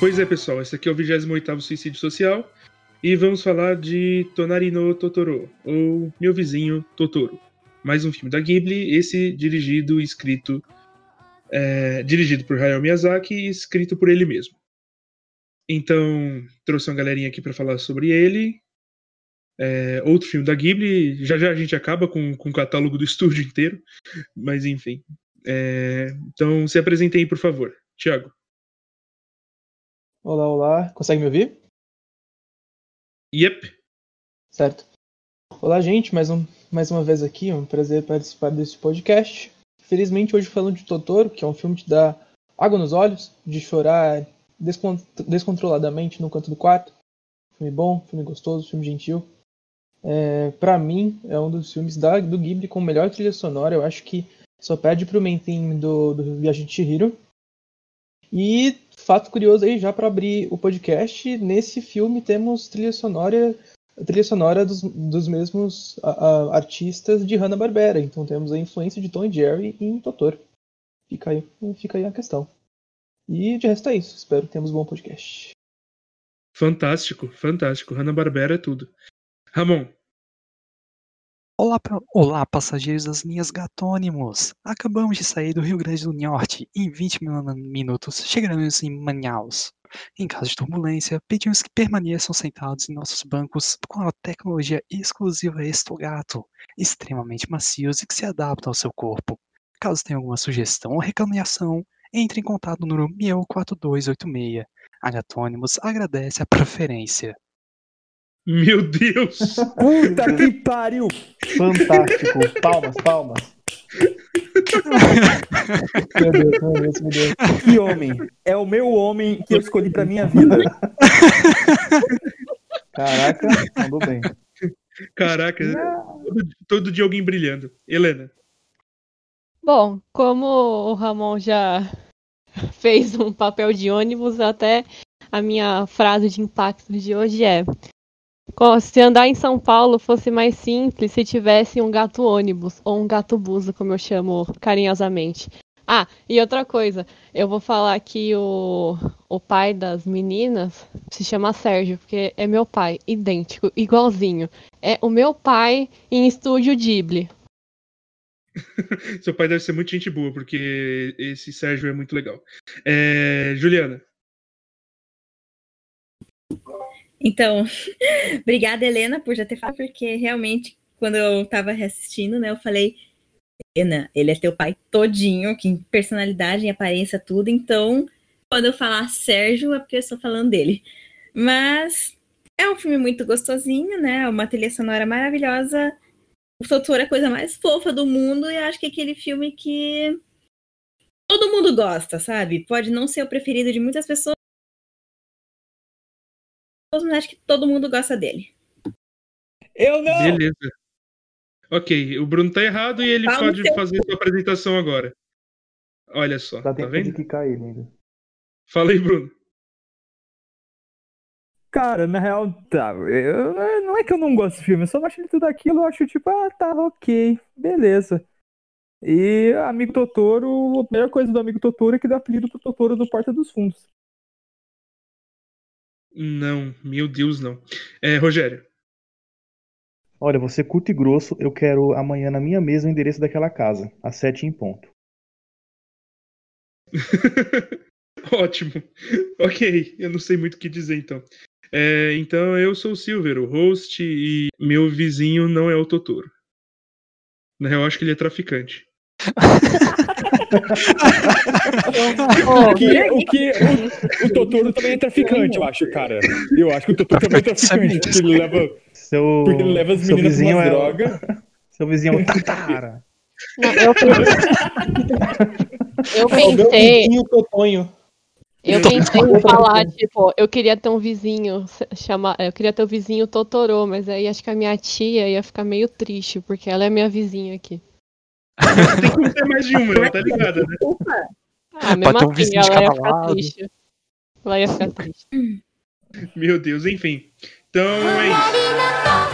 Pois é, pessoal, esse aqui é o 28º Suicídio Social e vamos falar de Tonari no Totoro, ou Meu Vizinho Totoro. Mais um filme da Ghibli, esse dirigido e escrito é, dirigido por Hayao Miyazaki e escrito por ele mesmo. Então, trouxe uma galerinha aqui para falar sobre ele. É, outro filme da Ghibli, já já a gente acaba com, com o catálogo do estúdio inteiro, mas enfim. É, então, se apresentem aí, por favor. Tiago. Olá, olá. Consegue me ouvir? Yep. Certo. Olá, gente. Mais, um, mais uma vez aqui. É um prazer participar desse podcast. Felizmente, hoje falando de Totoro, que é um filme que dá água nos olhos, de chorar descontroladamente no canto do quarto. Filme bom, filme gostoso, filme gentil. É, para mim, é um dos filmes da, do Ghibli com melhor trilha sonora. Eu acho que só perde pro theme do, do Viagem de Chihiro. E fato curioso aí, já para abrir o podcast, nesse filme temos trilha sonora, trilha sonora dos, dos mesmos a, a, artistas de Hanna-Barbera. Então temos a influência de Tom e Jerry em Totoro. Fica aí, fica aí a questão. E de resto é isso. Espero que tenhamos um bom podcast. Fantástico, fantástico. Hanna-Barbera é tudo. Ramon, Olá, olá, passageiros das linhas Gatônimos! Acabamos de sair do Rio Grande do Norte e em 20 minutos chegaremos em Manaus. Em caso de turbulência, pedimos que permaneçam sentados em nossos bancos com a tecnologia exclusiva Estogato, extremamente macios e que se adaptam ao seu corpo. Caso tenha alguma sugestão ou reclamação, entre em contato no número 4286. A Gatônimos agradece a preferência. Meu Deus! Puta que pariu! Fantástico! Palmas, palmas. meu Deus, meu Deus, meu Deus. Que homem! É o meu homem que eu escolhi pra minha vida. Caraca, mandou bem. Caraca, todo, todo dia alguém brilhando. Helena. Bom, como o Ramon já fez um papel de ônibus, até a minha frase de impacto de hoje é: se andar em São Paulo fosse mais simples se tivesse um gato ônibus, ou um gato buzo, como eu chamo carinhosamente. Ah, e outra coisa, eu vou falar que o, o pai das meninas se chama Sérgio, porque é meu pai, idêntico, igualzinho. É o meu pai em estúdio Ghibli. Seu pai deve ser muito gente boa, porque esse Sérgio é muito legal. É, Juliana. Então, obrigada, Helena, por já ter falado, porque realmente, quando eu tava reassistindo, né, eu falei, Helena, ele é teu pai todinho, que em personalidade, em aparência, tudo, então, quando eu falar Sérgio, é porque eu estou falando dele. Mas é um filme muito gostosinho, né, uma trilha sonora maravilhosa, o Totoro é a coisa mais fofa do mundo, e acho que é aquele filme que todo mundo gosta, sabe? Pode não ser o preferido de muitas pessoas, mas acho que todo mundo gosta dele. Eu não! Beleza. Ok, o Bruno tá errado e ele Fala pode seu- fazer sua apresentação agora. Olha só, Dá tá tempo de vendo? quicar ele ainda. Fala aí, Bruno. Cara, na real, tá. Eu, não é que eu não gosto do filme, eu só acho ele tudo aquilo, eu acho tipo, ah, tá, ok, beleza. E Amigo Totoro, a melhor coisa do Amigo Totoro é que dá apelido pro Totoro do Porta dos Fundos. Não, meu Deus, não. É, Rogério. Olha, você curto e grosso, eu quero amanhã na minha mesa o endereço daquela casa, às sete em ponto. Ótimo. Ok, eu não sei muito o que dizer então. É, então eu sou o Silver, o host, e meu vizinho não é o Totoro. Na real, eu acho que ele é traficante. O que, o, que o, o Totoro também é traficante, eu acho, cara. Eu acho que o Totoro também é traficante, porque ele leva, Seu, porque ele leva as seu meninas pra é drogas. seu vizinho é o Tatara. Não, eu Eu É o meu pensei, vizinho Totonho. eu pensei em falar, tipo, eu queria ter um vizinho, chamar, eu queria ter o vizinho Totorô, mas aí acho que a minha tia ia ficar meio triste, porque ela é minha vizinha aqui. Tem que ter mais de uma, ela tá ligada, né? Ah, Pode mesmo ter um assim, de ela ia cada ficar lado. triste. Ela ia ficar triste. Meu Deus, enfim. Então é isso.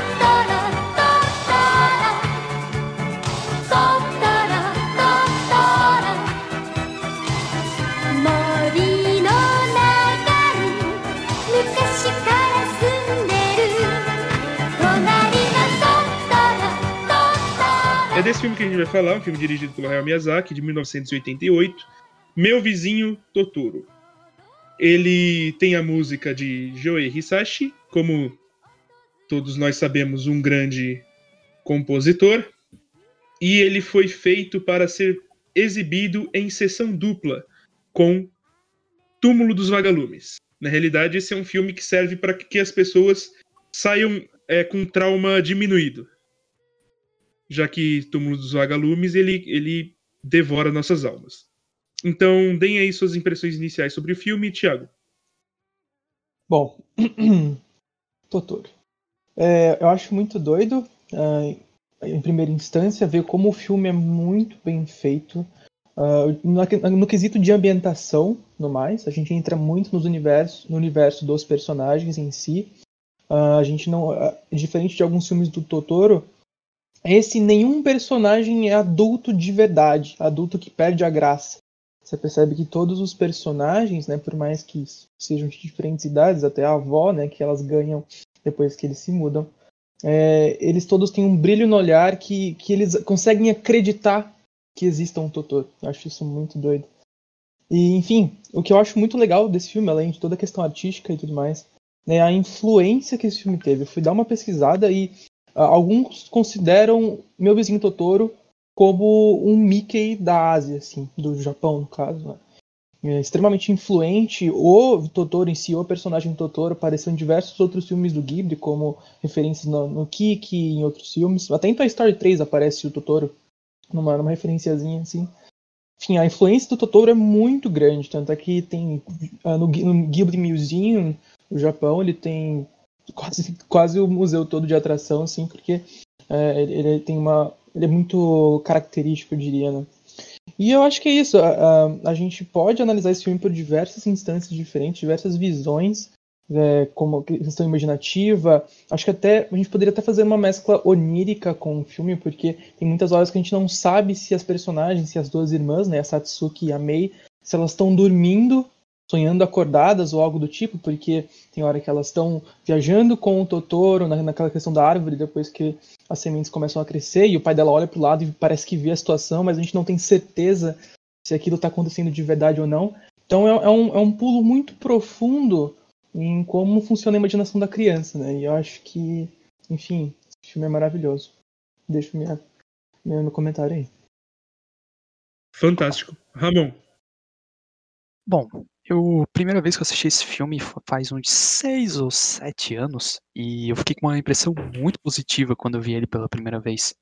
Desse filme que a gente vai falar, um filme dirigido pelo Hayao Miyazaki, de 1988, Meu Vizinho Totoro. Ele tem a música de Joe Hisashi, como todos nós sabemos, um grande compositor, e ele foi feito para ser exibido em sessão dupla com Túmulo dos Vagalumes. Na realidade, esse é um filme que serve para que as pessoas saiam é, com trauma diminuído. Já que Túmulo dos Vagalumes ele, ele devora nossas almas. Então, deem aí suas impressões iniciais sobre o filme, Thiago. Bom, Totoro. É, eu acho muito doido, uh, em primeira instância, ver como o filme é muito bem feito. Uh, no, no, quesito de ambientação, no mais, a gente entra muito nos universos, no universo dos personagens em si. Uh, a gente não, diferente de alguns filmes do Totoro, esse nenhum personagem é adulto de verdade, adulto que perde a graça. Você percebe que todos os personagens, né, por mais que sejam de diferentes idades, até a avó, né, que elas ganham depois que eles se mudam, é, eles todos têm um brilho no olhar que, que eles conseguem acreditar que exista um Totoro. Eu acho isso muito doido. E, enfim, o que eu acho muito legal desse filme, além de toda a questão artística e tudo mais, é a influência que esse filme teve. Eu fui dar uma pesquisada e alguns consideram Meu Vizinho Totoro como um Mickey da Ásia, assim, do Japão, no caso. Né? É extremamente influente. O Totoro em si, o personagem Totoro, apareceu em diversos outros filmes do Ghibli, como referências no, no Kiki, em outros filmes. Até em Toy Story 3 aparece o Totoro, numa, numa referenciazinha assim. Enfim, a influência do Totoro é muito grande, tanto é que tem uh, no, no Ghibli Museum, no Japão, ele tem quase, quase o museu todo de atração, assim, porque ele, ele tem uma ele é muito característico, eu diria, né? E eu acho que é isso. A, a, a, gente pode analisar esse filme por diversas instâncias diferentes, diversas visões, é, como questão imaginativa. Acho que até a gente poderia até fazer uma mescla onírica com o filme, porque tem muitas horas que a gente não sabe se as personagens, se as duas irmãs, né, a Satsuki e a Mei, se elas estão dormindo sonhando acordadas ou algo do tipo, porque tem hora que elas estão viajando com o Totoro na, naquela questão da árvore, depois que as sementes começam a crescer, e o pai dela olha para o lado e parece que vê a situação, mas a gente não tem certeza se aquilo está acontecendo de verdade ou não. Então é, é, um, é um pulo muito profundo em como funciona a imaginação da criança, né? E eu acho que, enfim, esse filme é maravilhoso. Deixo minha, minha, meu comentário aí. Fantástico. Ramon. Bom, eu, a primeira vez que eu assisti esse filme faz uns seis ou sete anos, e eu fiquei com uma impressão muito positiva quando eu vi ele pela primeira vez.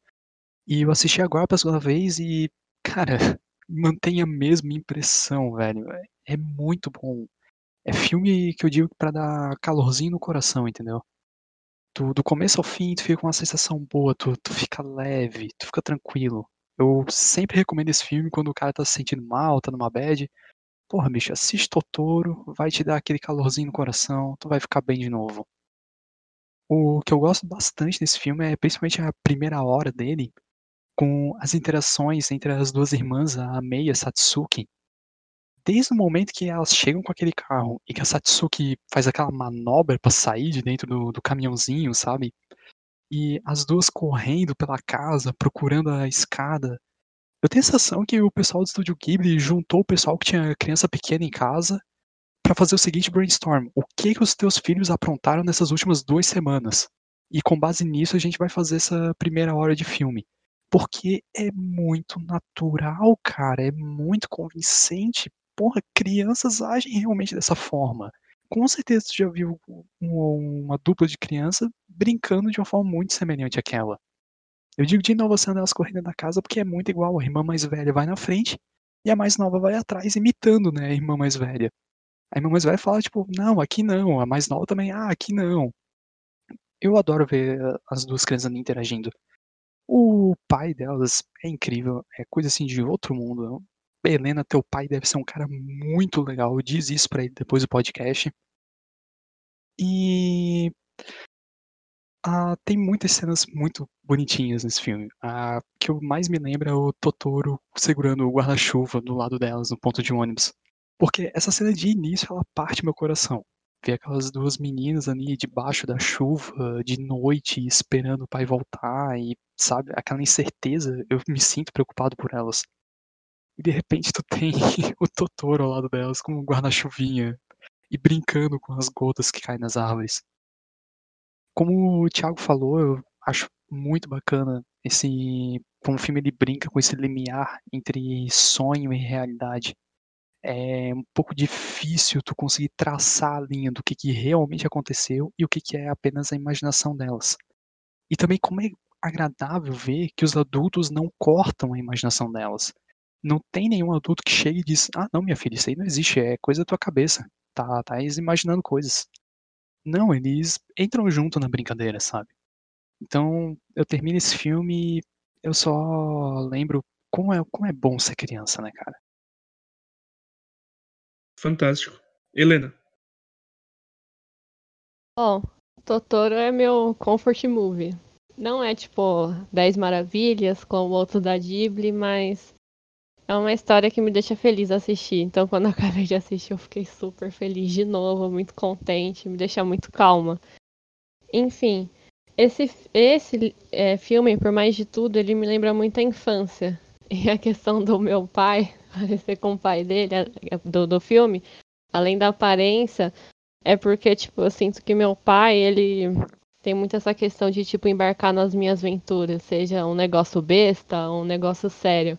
E eu assisti agora pela segunda vez e, cara, mantém a mesma impressão, velho. É muito bom. É filme que eu digo para dar calorzinho no coração, entendeu? Tu, do começo ao fim, tu fica com uma sensação boa, tu, tu fica leve, tu fica tranquilo. Eu sempre recomendo esse filme quando o cara tá se sentindo mal, tá numa bad. Porra, bicho, assiste Totoro, vai te dar aquele calorzinho no coração, tu vai ficar bem de novo. O que eu gosto bastante desse filme é principalmente a primeira hora dele, com as interações entre as duas irmãs, a Mei e a Satsuki. Desde o momento que elas chegam com aquele carro e que a Satsuki faz aquela manobra para sair de dentro do, do caminhãozinho, sabe? E as duas correndo pela casa, procurando a escada, eu tenho a sensação que o pessoal do Estúdio Ghibli juntou o pessoal que tinha criança pequena em casa para fazer o seguinte brainstorm: o que, que os teus filhos aprontaram nessas últimas duas semanas? E com base nisso a gente vai fazer essa primeira hora de filme. Porque é muito natural, cara, é muito convincente. Porra, crianças agem realmente dessa forma. Com certeza tu já viu uma dupla de criança brincando de uma forma muito semelhante àquela. Eu digo de inovação delas correndo na casa porque é muito igual. A irmã mais velha vai na frente e a mais nova vai atrás, imitando, né, a irmã mais velha. A irmã mais velha fala, tipo, não, aqui não. A mais nova também, ah, aqui não. Eu adoro ver as duas crianças interagindo. O pai delas é incrível, é coisa assim de outro mundo. Helena, teu pai deve ser um cara muito legal. Diz isso pra ele depois do podcast. E ah, tem muitas cenas muito bonitinhas nesse filme. A que eu mais me lembro é o Totoro segurando o guarda-chuva do lado delas no ponto de ônibus. Porque essa cena de início, ela parte meu coração. ver aquelas duas meninas ali debaixo da chuva, de noite, esperando o pai voltar e, sabe, aquela incerteza, eu me sinto preocupado por elas. E de repente tu tem o Totoro ao lado delas com um guarda-chuvinha e brincando com as gotas que caem nas árvores. Como o Thiago falou, eu acho muito bacana esse como o filme ele brinca com esse limiar entre sonho e realidade. É um pouco difícil tu conseguir traçar a linha do que, que realmente aconteceu e o que, que é apenas a imaginação delas. E também como é agradável ver que os adultos não cortam a imaginação delas. Não tem nenhum adulto que chegue e diz: Ah, não, minha filha, isso aí não existe, é coisa da tua cabeça. Tá, tá imaginando coisas. Não, eles entram junto na brincadeira, sabe? Então, eu termino esse filme e eu só lembro como é, como é bom ser criança, né, cara? Fantástico. Helena. Bom, Totoro é meu comfort movie. Não é tipo 10 maravilhas como outros da Ghibli, mas é uma história que me deixa feliz assistir. Então, quando eu acabei de assistir, eu fiquei super feliz de novo, muito contente, me deixa muito calma. Enfim, esse, esse é, filme, por mais de tudo, ele me lembra muito a infância. E a questão do meu pai, parecer com o pai dele, do, do filme, além da aparência, é porque, tipo, eu sinto que meu pai, ele tem muito essa questão de, tipo, embarcar nas minhas aventuras, seja um negócio besta um negócio sério.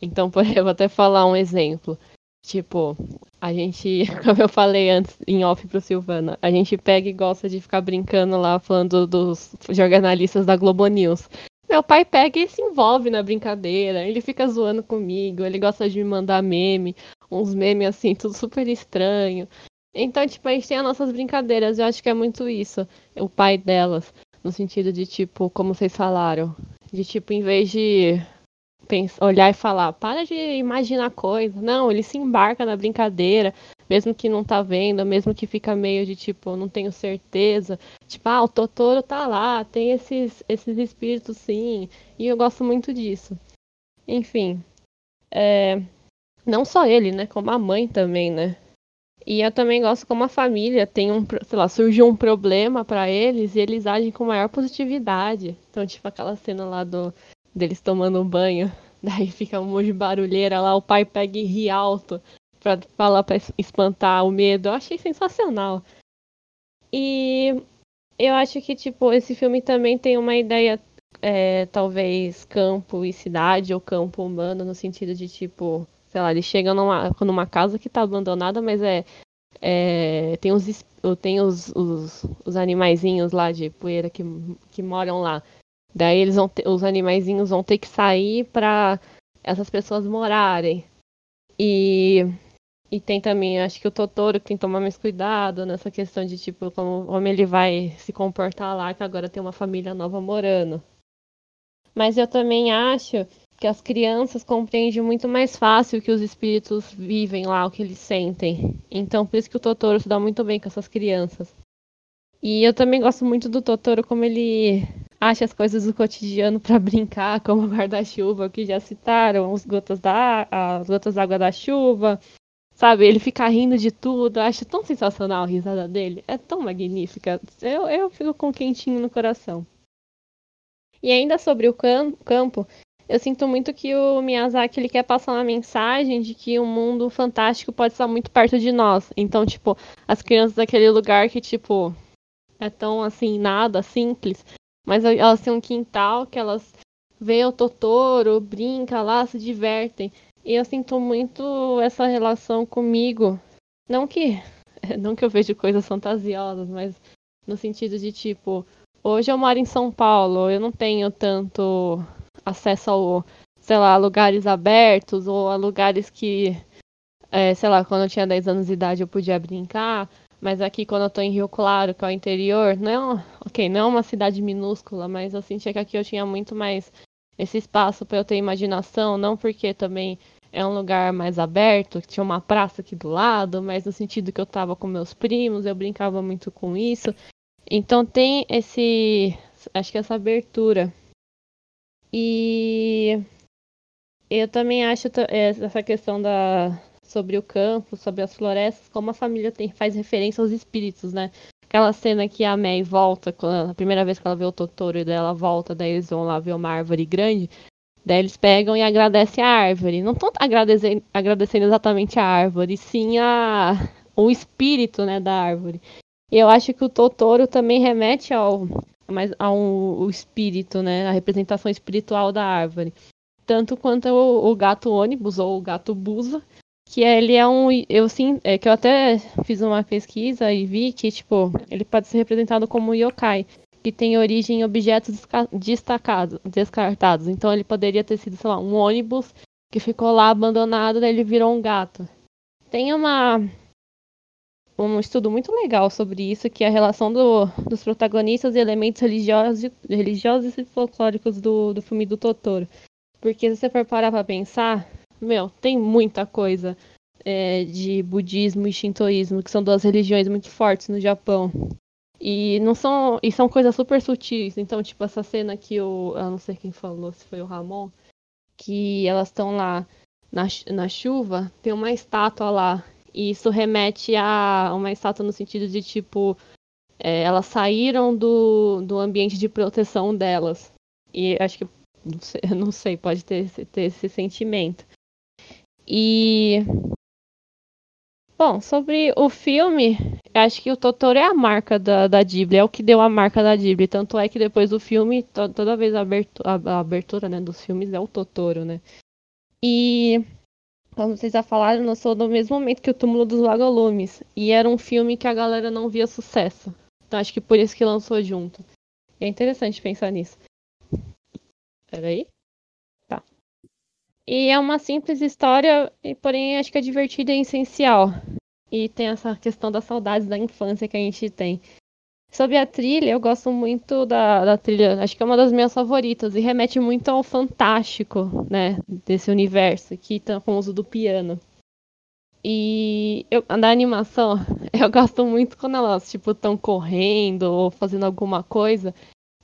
Então, por exemplo, até falar um exemplo. Tipo, a gente, como eu falei antes em off pro Silvana, a gente pega e gosta de ficar brincando lá, falando dos jornalistas da Globo News. Meu pai pega e se envolve na brincadeira, ele fica zoando comigo, ele gosta de me mandar meme, uns memes assim, tudo super estranho. Então, tipo, a gente tem as nossas brincadeiras, eu acho que é muito isso, o pai delas, no sentido de, tipo, como vocês falaram, de, tipo, em vez de pensar, olhar e falar, para de imaginar coisas. Não, ele se embarca na brincadeira, mesmo que não tá vendo, mesmo que fica meio de tipo, não tenho certeza. Tipo, ah, o Totoro tá lá, tem esses, esses espíritos sim. E eu gosto muito disso. Enfim. É, não só ele, né? Como a mãe também, né? E eu também gosto como a família tem um, sei lá, surgiu um problema para eles e eles agem com maior positividade. Então, tipo aquela cena lá do deles tomando um banho. Daí fica um monte de barulheira lá, o pai pega e ri alto pra falar pra espantar o medo. Eu achei sensacional. E eu acho que, tipo, esse filme também tem uma ideia, é, talvez, campo e cidade, ou campo humano, no sentido de, tipo, sei lá, eles chegam numa, numa casa que tá abandonada, mas é. é tem os, tem os, os, os animaizinhos lá de poeira que, que moram lá. Daí eles vão ter, os animaizinhos vão ter que sair para essas pessoas morarem. E e tem também, acho que o Totoro que tem que tomar mais cuidado nessa questão de tipo como, como ele vai se comportar lá, que agora tem uma família nova morando. Mas eu também acho que as crianças compreendem muito mais fácil que os espíritos vivem lá, o que eles sentem. Então por isso que o Totoro se dá muito bem com essas crianças. E eu também gosto muito do Totoro como ele acha as coisas do cotidiano para brincar, como o guarda-chuva, que já citaram, os gotas da, as gotas d'água da chuva. Sabe, ele fica rindo de tudo, acho tão sensacional a risada dele, é tão magnífica. Eu, eu fico com quentinho no coração. E ainda sobre o campo, eu sinto muito que o Miyazaki ele quer passar uma mensagem de que um mundo fantástico pode estar muito perto de nós. Então, tipo, as crianças daquele lugar que, tipo, é tão assim, nada, simples, mas elas têm um quintal que elas veem o Totoro, brinca lá, se divertem. E eu sinto muito essa relação comigo. Não que não que eu vejo coisas fantasiosas, mas no sentido de tipo, hoje eu moro em São Paulo, eu não tenho tanto acesso ao, sei lá, a lugares abertos ou a lugares que, é, sei lá, quando eu tinha 10 anos de idade eu podia brincar. Mas aqui, quando eu tô em Rio Claro, que é o interior, não é, ok, não é uma cidade minúscula, mas eu sentia que aqui eu tinha muito mais esse espaço para eu ter imaginação, não porque também é um lugar mais aberto, que tinha uma praça aqui do lado, mas no sentido que eu tava com meus primos, eu brincava muito com isso. Então tem esse, acho que essa abertura. E eu também acho essa questão da sobre o campo, sobre as florestas, como a família tem, faz referência aos espíritos, né? Aquela cena que a May volta, quando, a primeira vez que ela vê o Totoro e daí ela volta, daí eles vão lá ver uma árvore grande, daí eles pegam e agradecem a árvore. Não estão agradecendo, agradecendo exatamente a árvore, sim a, o espírito né, da árvore. E eu acho que o Totoro também remete ao, mais, ao, ao espírito, né? A representação espiritual da árvore. Tanto quanto o, o gato ônibus ou o gato busa, que ele é um eu sim é que eu até fiz uma pesquisa e vi que tipo ele pode ser representado como yokai que tem origem em objetos destacados descartados. Então ele poderia ter sido sei lá um ônibus que ficou lá abandonado daí ele virou um gato. Tem uma um estudo muito legal sobre isso que é a relação do, dos protagonistas e elementos religiosos religiosos e folclóricos do, do filme do Totoro. Porque se você for parar para pensar meu, tem muita coisa é, de budismo e shintoísmo, que são duas religiões muito fortes no Japão. E não são. E são coisas super sutis. Então, tipo, essa cena que o. Eu não sei quem falou, se foi o Ramon, que elas estão lá na, na chuva, tem uma estátua lá. E isso remete a uma estátua no sentido de tipo. É, elas saíram do, do ambiente de proteção delas. E acho que. Não sei, não sei pode ter, ter esse sentimento. E. Bom, sobre o filme, acho que o Totoro é a marca da, da Ghibli, é o que deu a marca da Ghibli. Tanto é que depois do filme, to, toda vez a abertura, a abertura né, dos filmes é o Totoro, né? E. Como vocês já falaram, lançou no mesmo momento que o Túmulo dos Vagalumes. E era um filme que a galera não via sucesso. Então acho que por isso que lançou junto. E é interessante pensar nisso. Peraí. E é uma simples história, porém acho que é divertida e essencial. E tem essa questão das saudades da infância que a gente tem. Sobre a trilha, eu gosto muito da, da trilha, acho que é uma das minhas favoritas e remete muito ao fantástico, né, desse universo, que tá com o uso do piano. E eu, da animação, eu gosto muito quando elas, tipo, estão correndo ou fazendo alguma coisa,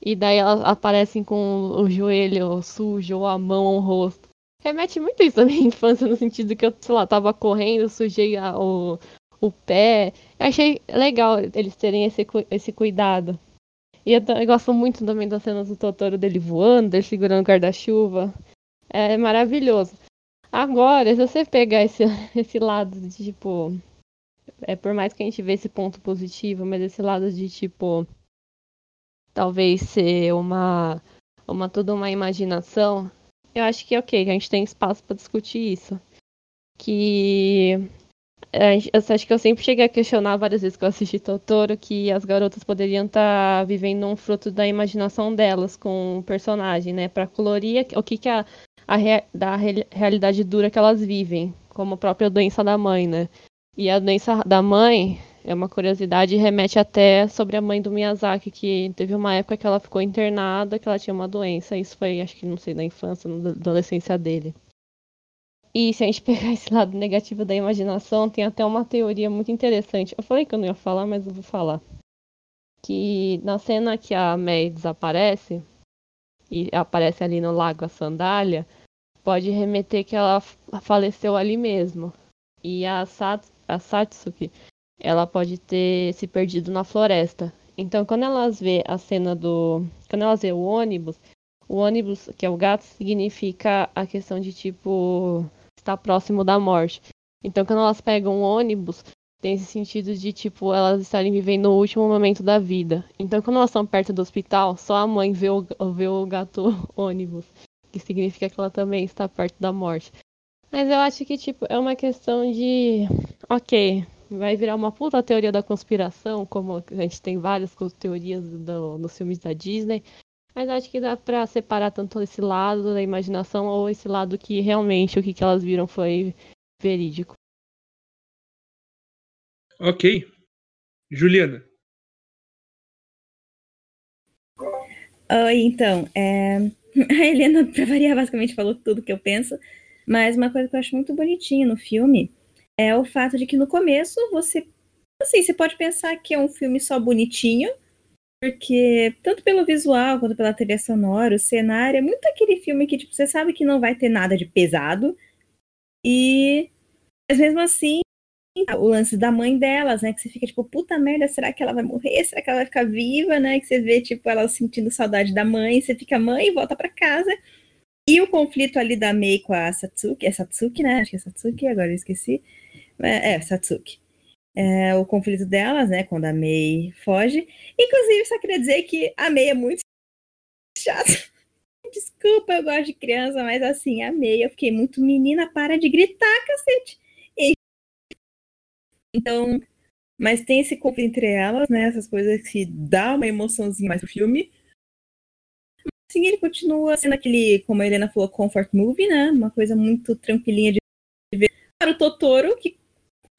e daí elas aparecem com o joelho sujo, ou a mão ou o rosto remete muito isso à minha infância, no sentido que eu, sei lá, tava correndo, sujei a, o, o pé. Eu achei legal eles terem esse, esse cuidado. E eu, eu, gosto muito também das cenas do Totoro dele voando, dele segurando o guarda-chuva. É maravilhoso. Agora, se você pegar esse, esse lado de tipo. É por mais que a gente vê esse ponto positivo, mas esse lado de tipo. Talvez ser uma. uma toda uma imaginação eu acho que é ok, a gente tem espaço para discutir isso. Que eu acho que eu sempre cheguei a questionar várias vezes que eu assisti Totoro que as garotas poderiam estar tá vivendo um fruto da imaginação delas com o personagem, né? Para colorir o que, que a, a da realidade dura que elas vivem, como a própria doença da mãe, né? E a doença da mãe é uma curiosidade remete até sobre a mãe do Miyazaki, que teve uma época que ela ficou internada, que ela tinha uma doença. Isso foi, acho que não sei, na infância, na adolescência dele. E se a gente pegar esse lado negativo da imaginação, tem até uma teoria muito interessante. Eu falei que eu não ia falar, mas eu vou falar. Que na cena que a May desaparece, e aparece ali no lago a sandália, pode remeter que ela faleceu ali mesmo. E a, Sat a Satsuki ela pode ter se perdido na floresta. Então, quando elas vê a cena do. Quando elas vê o ônibus, o ônibus, que é o gato, significa a questão de tipo. estar próximo da morte. Então, quando elas pegam o ônibus, tem esse sentido de tipo elas estarem vivendo o último momento da vida. Então, quando elas estão perto do hospital, só a mãe vê o, vê o gato ônibus, que significa que ela também está perto da morte. Mas eu acho que tipo é uma questão de, ok, vai virar uma puta teoria da conspiração, como a gente tem várias teorias do, nos filmes da Disney. Mas acho que dá pra separar tanto esse lado da imaginação ou esse lado que realmente o que, que elas viram foi verídico. Ok. Juliana. Oi, então, é... a Helena, pra variar, basicamente falou tudo que eu penso, mas uma coisa que eu acho muito bonitinha no filme é o fato de que no começo você. Assim, você pode pensar que é um filme só bonitinho, porque tanto pelo visual quanto pela trilha sonora, o cenário é muito aquele filme que tipo, você sabe que não vai ter nada de pesado. E Mas mesmo assim, o lance da mãe delas, né? Que você fica tipo, puta merda, será que ela vai morrer? Será que ela vai ficar viva, né? Que você vê, tipo, ela sentindo saudade da mãe, você fica, mãe, volta para casa. E o conflito ali da Mei com a Satsuki, é Satsuki, né? Acho que é Satsuki, agora eu esqueci. É, é Satsuki. É, o conflito delas, né? Quando a Mei foge. Inclusive, só queria dizer que a Mei é muito chata. Desculpa, eu gosto de criança, mas assim, a Mei, eu fiquei muito menina, para de gritar, cacete. E... Então, mas tem esse conflito entre elas, né? Essas coisas que dá uma emoçãozinha mais pro filme sim, ele continua sendo aquele, como a Helena falou, comfort movie, né? Uma coisa muito tranquilinha de ver. Para o Totoro, que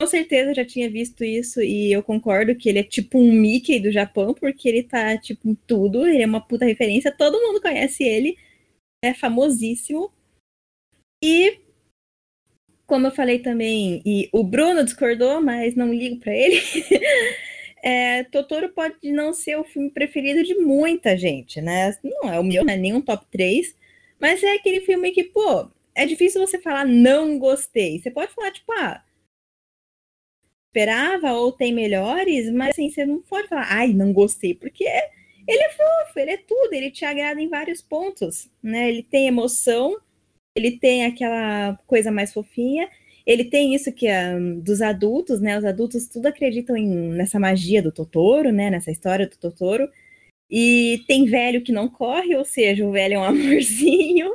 com certeza já tinha visto isso e eu concordo que ele é tipo um Mickey do Japão, porque ele tá tipo em tudo, ele é uma puta referência, todo mundo conhece ele, é famosíssimo. E como eu falei também, e o Bruno discordou, mas não ligo para ele. é, Totoro pode não ser o filme preferido de muita gente, né? Não é o meu, não é nem um top 3, mas é aquele filme que, pô, é difícil você falar não gostei. Você pode falar, tipo, ah, esperava ou tem melhores, mas assim, você não pode falar, ai, não gostei, porque ele é fofo, ele é tudo, ele te agrada em vários pontos, né? Ele tem emoção, ele tem aquela coisa mais fofinha, ele tem isso que dos adultos, né? Os adultos tudo acreditam em, nessa magia do Totoro, né? Nessa história do Totoro. E tem velho que não corre, ou seja, o velho é um amorzinho.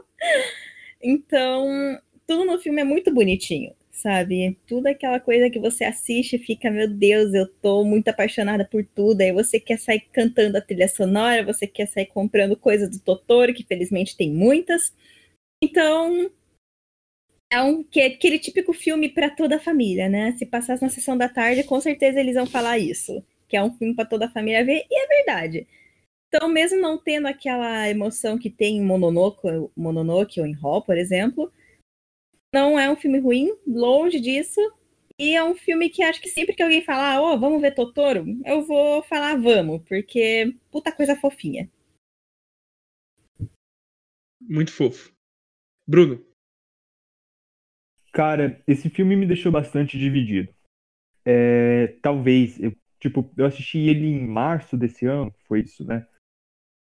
Então, tudo no filme é muito bonitinho, sabe? Tudo aquela coisa que você assiste e fica, meu Deus, eu tô muito apaixonada por tudo. Aí você quer sair cantando a trilha sonora, você quer sair comprando coisas do Totoro, que felizmente tem muitas. Então, é um que, aquele típico filme para toda a família, né? Se passasse na sessão da tarde, com certeza eles vão falar isso, que é um filme para toda a família ver, e é verdade. Então, mesmo não tendo aquela emoção que tem em Mononoke, Mononoke ou em Hall, por exemplo, não é um filme ruim, longe disso. E é um filme que acho que sempre que alguém falar, oh, vamos ver Totoro, eu vou falar vamos, porque puta coisa fofinha. Muito fofo. Bruno, Cara, esse filme me deixou bastante dividido. É, talvez, eu, tipo, eu assisti ele em março desse ano, foi isso, né?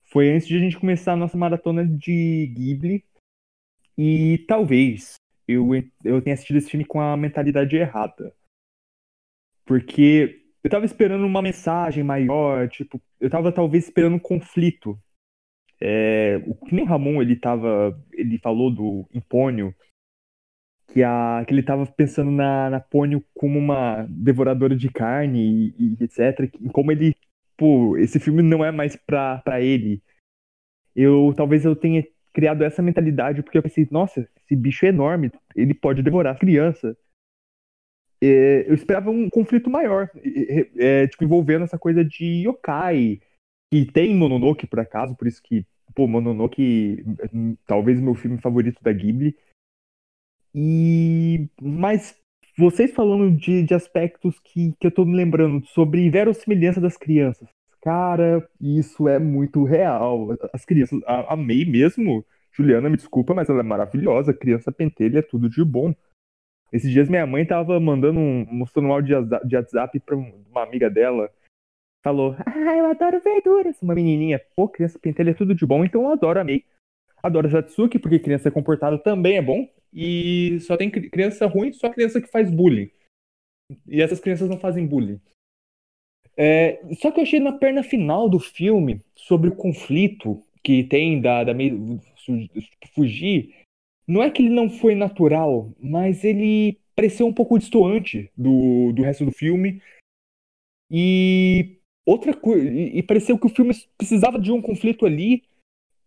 Foi antes de a gente começar a nossa maratona de Ghibli. E talvez eu, eu tenha assistido esse filme com a mentalidade errada. Porque eu tava esperando uma mensagem maior, tipo, eu tava talvez esperando um conflito. É, o que nem Ramon ele tava, ele falou do Impônio, que, a, que ele estava pensando na, na Pônio como uma devoradora de carne e, e etc. E como ele, pô, esse filme não é mais pra, pra ele. Eu talvez eu tenha criado essa mentalidade porque eu pensei, nossa, esse bicho é enorme, ele pode devorar criança. É, eu esperava um conflito maior, é, tipo, envolvendo essa coisa de yokai, que tem Mononoke, por acaso, por isso que, pô, Mononoke, talvez meu filme favorito da Ghibli, e mas vocês falando de, de aspectos que, que eu tô me lembrando sobre verossimilhança das crianças. Cara, isso é muito real. As crianças, a, a May mesmo, Juliana, me desculpa, mas ela é maravilhosa. Criança pentelha é tudo de bom. Esses dias minha mãe tava mandando um, mostrando um áudio de WhatsApp pra uma amiga dela. Falou, ah, eu adoro verduras. Uma menininha, pô, criança pentelha é tudo de bom, então eu adoro a May. Adoro Satsuki, porque criança comportada também é bom. E só tem criança ruim, só criança que faz bullying. E essas crianças não fazem bullying. É, só que eu achei na perna final do filme, sobre o conflito que tem da, da meio, fugir, não é que ele não foi natural, mas ele pareceu um pouco distoante do, do resto do filme. E outra coisa, e pareceu que o filme precisava de um conflito ali,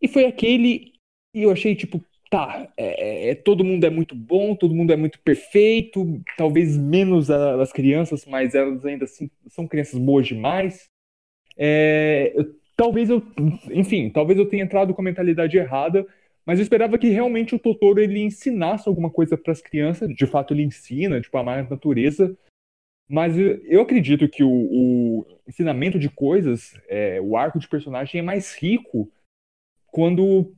e foi aquele e eu achei, tipo, tá, é, é, todo mundo é muito bom, todo mundo é muito perfeito, talvez menos a, as crianças, mas elas ainda assim são crianças boas demais. É, eu, talvez eu, enfim, talvez eu tenha entrado com a mentalidade errada, mas eu esperava que realmente o Totoro ele ensinasse alguma coisa para as crianças. De fato, ele ensina, tipo, a amar natureza. Mas eu acredito que o, o ensinamento de coisas, é, o arco de personagem é mais rico quando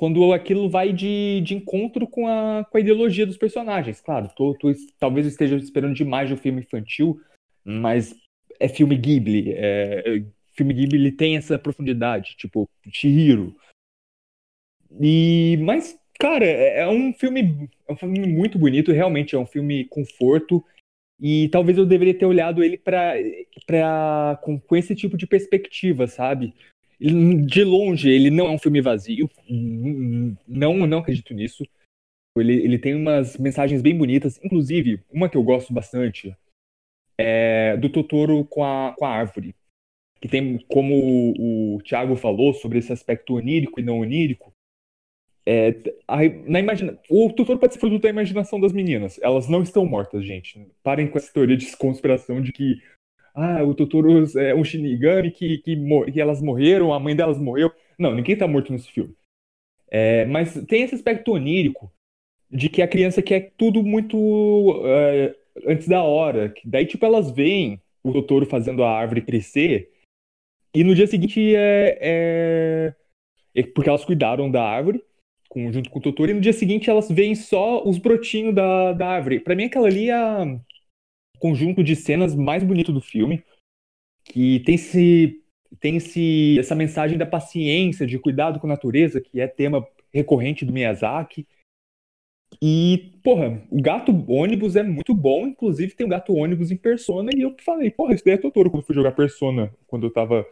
quando aquilo vai de, de encontro com a, com a ideologia dos personagens. Claro, tô, tô- talvez eu esteja esperando demais de um filme infantil, mas é filme Ghibli. É, é- filme Ghibli tem essa profundidade, tipo Chihiro. E, mas, cara, é é um filme, é um filme muito bonito, realmente é um filme conforto. E talvez eu deveria ter olhado ele pra, pra, com, com esse tipo de perspectiva, sabe? De longe, ele não é um filme vazio. Não, não acredito nisso. Ele, ele tem umas mensagens bem bonitas. Inclusive, uma que eu gosto bastante é do Totoro com a, com a árvore. Que tem, como o, o Thiago falou, sobre esse aspecto onírico e não onírico. É, a- na imagina... O Totoro pode ser fruto da imaginação das meninas. Elas não estão mortas, gente. Parem com essa teoria de conspiração de que ah, o Totoro é um Shinigami que, que, que elas morreram, a mãe delas morreu. Não, ninguém tá morto nesse filme. É, mas tem esse aspecto onírico de que a criança quer tudo muito é, antes da hora. Daí, tipo, elas veem o Totoro fazendo a árvore crescer e no dia seguinte é, é- é porque elas cuidaram da árvore com- junto com o Totoro e no dia seguinte elas veem só os brotinhos da, da árvore. Pra mim, aquela ali é a conjunto de cenas mais bonito do filme, que tem esse, tem esse, essa mensagem da paciência, de cuidado com a natureza, que é tema recorrente do Miyazaki. E, porra, o gato ônibus é muito bom, inclusive tem o gato ônibus em Persona, e eu falei, porra, isso daí é Totoro quando fui jogar Persona, quando eu tava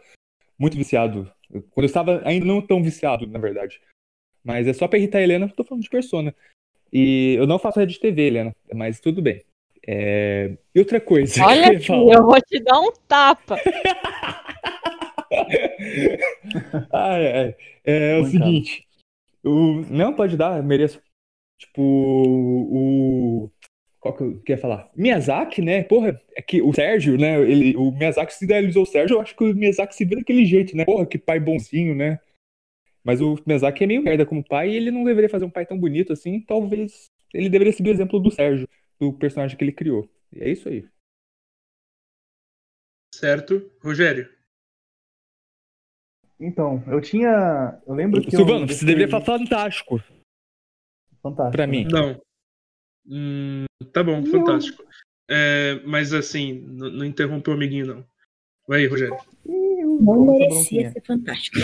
muito viciado. Quando eu estava ainda não tão viciado, na verdade. Mas é só pra irritar a Helena, eu tô falando de Persona. E eu não faço rede TV, Helena, mas tudo bem. É, E outra coisa. eu Olha ia aqui, falar. eu vou te dar um tapa. Ah, é, é, o Mancada. seguinte. O... Não, pode dar, eu mereço. Tipo, o. Qual que eu queria falar? Miyazaki, né? Porra, é que o Sérgio, né? Ele, o Miyazaki se idealizou o Sérgio, eu acho que o Miyazaki se vê daquele jeito, né? Porra, que pai bonzinho, né? Mas o Miyazaki é meio merda como pai e ele não deveria fazer um pai tão bonito assim. Talvez ele deveria seguir o exemplo do Sérgio, do personagem que ele criou. E é isso aí. Certo? Rogério. Então, eu tinha. Eu lembro que. Silvano, eu você deveria falar fantástico Fantástico. pra mim. Não. Hum, tá bom, Não. fantástico. É, mas assim, n- não interrompa o amiguinho, não. Vai aí, Rogério. Não toma essa merecia bronquinha. ser fantástico.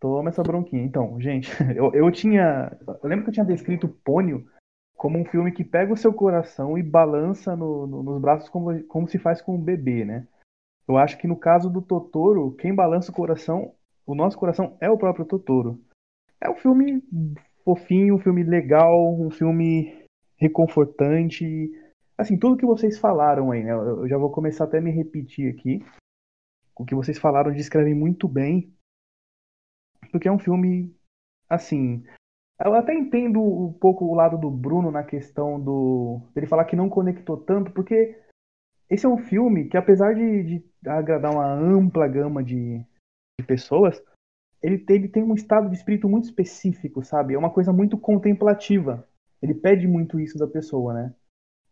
Toma essa bronquinha. Então, gente, eu, eu tinha. Eu lembro que eu tinha descrito Pônio como um filme que pega o seu coração e balança no- no- nos braços como, como se faz com um bebê, né? Eu acho que no caso do Totoro, quem balança o coração, o nosso coração é o próprio Totoro. É um filme fofinho, um filme legal, um filme reconfortante. Assim, tudo que vocês falaram aí, né? Eu já vou começar até a me repetir aqui. O que vocês falaram descrevem muito bem porque é um filme assim. Eu até entendo um pouco o lado do Bruno na questão do ele falar que não conectou tanto, porque esse é um filme que apesar de, de agradar uma ampla gama de, de pessoas, ele, tem- ele tem um estado de espírito muito específico, sabe? É uma coisa muito contemplativa. Ele pede muito isso da pessoa, né?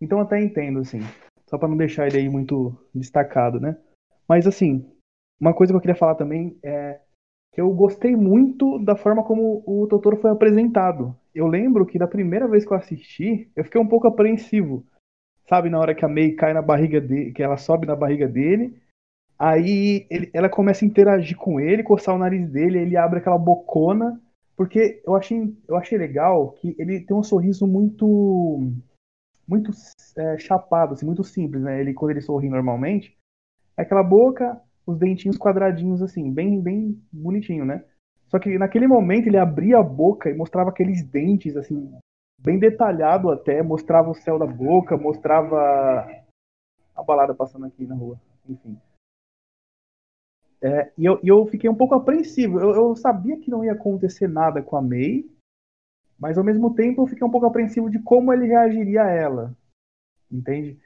Então até entendo assim, só para não deixar ele aí muito destacado, né? Mas assim, uma coisa que eu queria falar também é que eu gostei muito da forma como o Totoro foi apresentado. Eu lembro que da primeira vez que eu assisti, eu fiquei um pouco apreensivo. Sabe, na hora que a Mei cai na barriga dele, que ela sobe na barriga dele, aí ele- ela começa a interagir com ele, coçar o nariz dele, ele abre aquela bocona, porque eu achei, eu achei legal que ele tem um sorriso muito muito é, chapado, assim, muito simples, né? Ele quando ele sorri normalmente, é aquela boca, os dentinhos quadradinhos assim, bem bem bonitinho, né? Só que naquele momento ele abria a boca e mostrava aqueles dentes assim, bem detalhado até, mostrava o céu da boca, mostrava a balada passando aqui na rua, enfim. É, e eu, eu fiquei um pouco apreensivo. Eu, eu sabia que não ia acontecer nada com a May, mas ao mesmo tempo eu fiquei um pouco apreensivo de como ele reagiria a ela. Entende?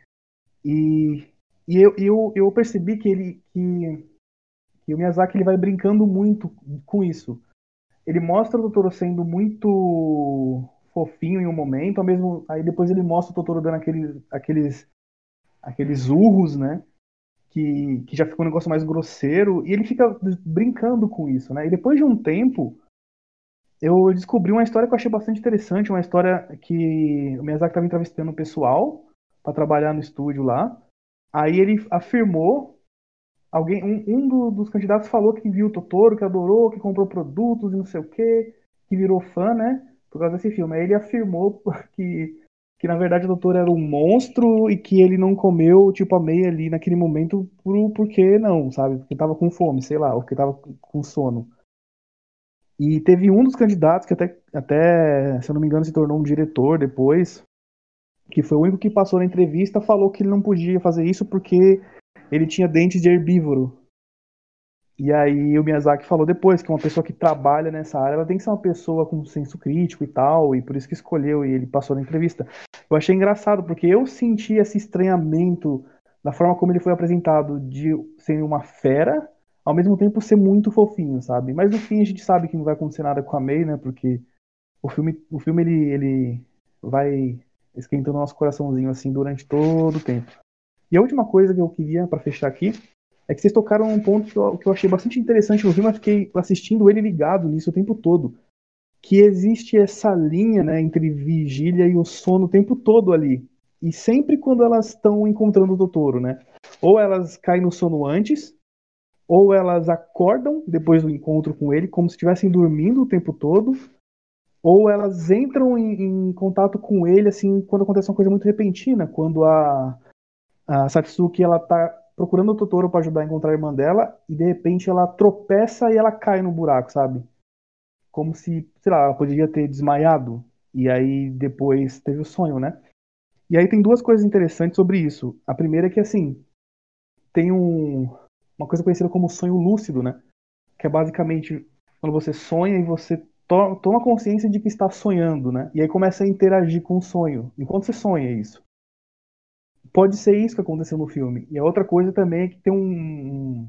E, e eu, eu, eu percebi que ele que, que o Miyazaki ele vai brincando muito com isso. Ele mostra o Totoro sendo muito fofinho em um momento, ao mesmo aí depois ele mostra o Totoro dando aqueles aqueles aqueles urros, né? Que, que já ficou um negócio mais grosseiro e ele fica brincando com isso, né? E depois de um tempo eu descobri uma história que eu achei bastante interessante, uma história que o Miyazaki estava entrevistando o pessoal para trabalhar no estúdio lá. Aí ele afirmou, alguém, um, um do- dos candidatos falou que viu o Totoro, que adorou, que comprou produtos e não sei o quê, que virou fã, né? Por causa desse filme. Aí ele afirmou que, que na verdade o Totoro era um monstro e que ele não comeu, tipo, a meia ali naquele momento por, porque não, sabe? Porque tava com fome, sei lá, ou porque tava com sono. E teve um dos candidatos que até, até, se eu não me engano, se tornou um diretor depois, que foi o único que passou na entrevista, falou que ele não podia fazer isso porque ele tinha dentes de herbívoro. E aí o Miyazaki falou depois que uma pessoa que trabalha nessa área, ela tem que ser uma pessoa com senso crítico e tal, e por isso que escolheu e ele passou na entrevista. Eu achei engraçado porque eu senti esse estranhamento da forma como ele foi apresentado de ser uma fera, ao mesmo tempo ser muito fofinho, sabe? Mas no fim a gente sabe que não vai acontecer nada com a May, né? Porque o filme, o filme ele, ele vai esquentando nosso coraçãozinho assim durante todo o tempo. E a última coisa que eu queria para fechar aqui é que vocês tocaram um ponto que eu, que eu achei bastante interessante no filme, eu fiquei assistindo ele ligado nisso o tempo todo. Que existe essa linha né, entre vigília e o sono o tempo todo ali. E sempre quando elas estão encontrando o Totoro, né? Ou elas caem no sono antes, ou elas acordam depois do encontro com ele, como se estivessem dormindo o tempo todo, ou elas entram em, em contato com ele, assim, quando acontece uma coisa muito repentina, quando a, a Satsuki, ela tá procurando o Totoro para ajudar a encontrar a irmã dela, e de repente ela tropeça e ela cai no buraco, sabe? Como se, sei lá, ela poderia ter desmaiado, e aí depois teve o sonho, né? E aí tem duas coisas interessantes sobre isso. A primeira é que, assim, tem um, uma coisa conhecida como sonho lúcido, né? Que é basicamente quando você sonha e você to toma consciência de que está sonhando, né? E aí começa a interagir com o sonho, enquanto você sonha isso. Pode ser isso que aconteceu no filme. E a outra coisa também é que tem um,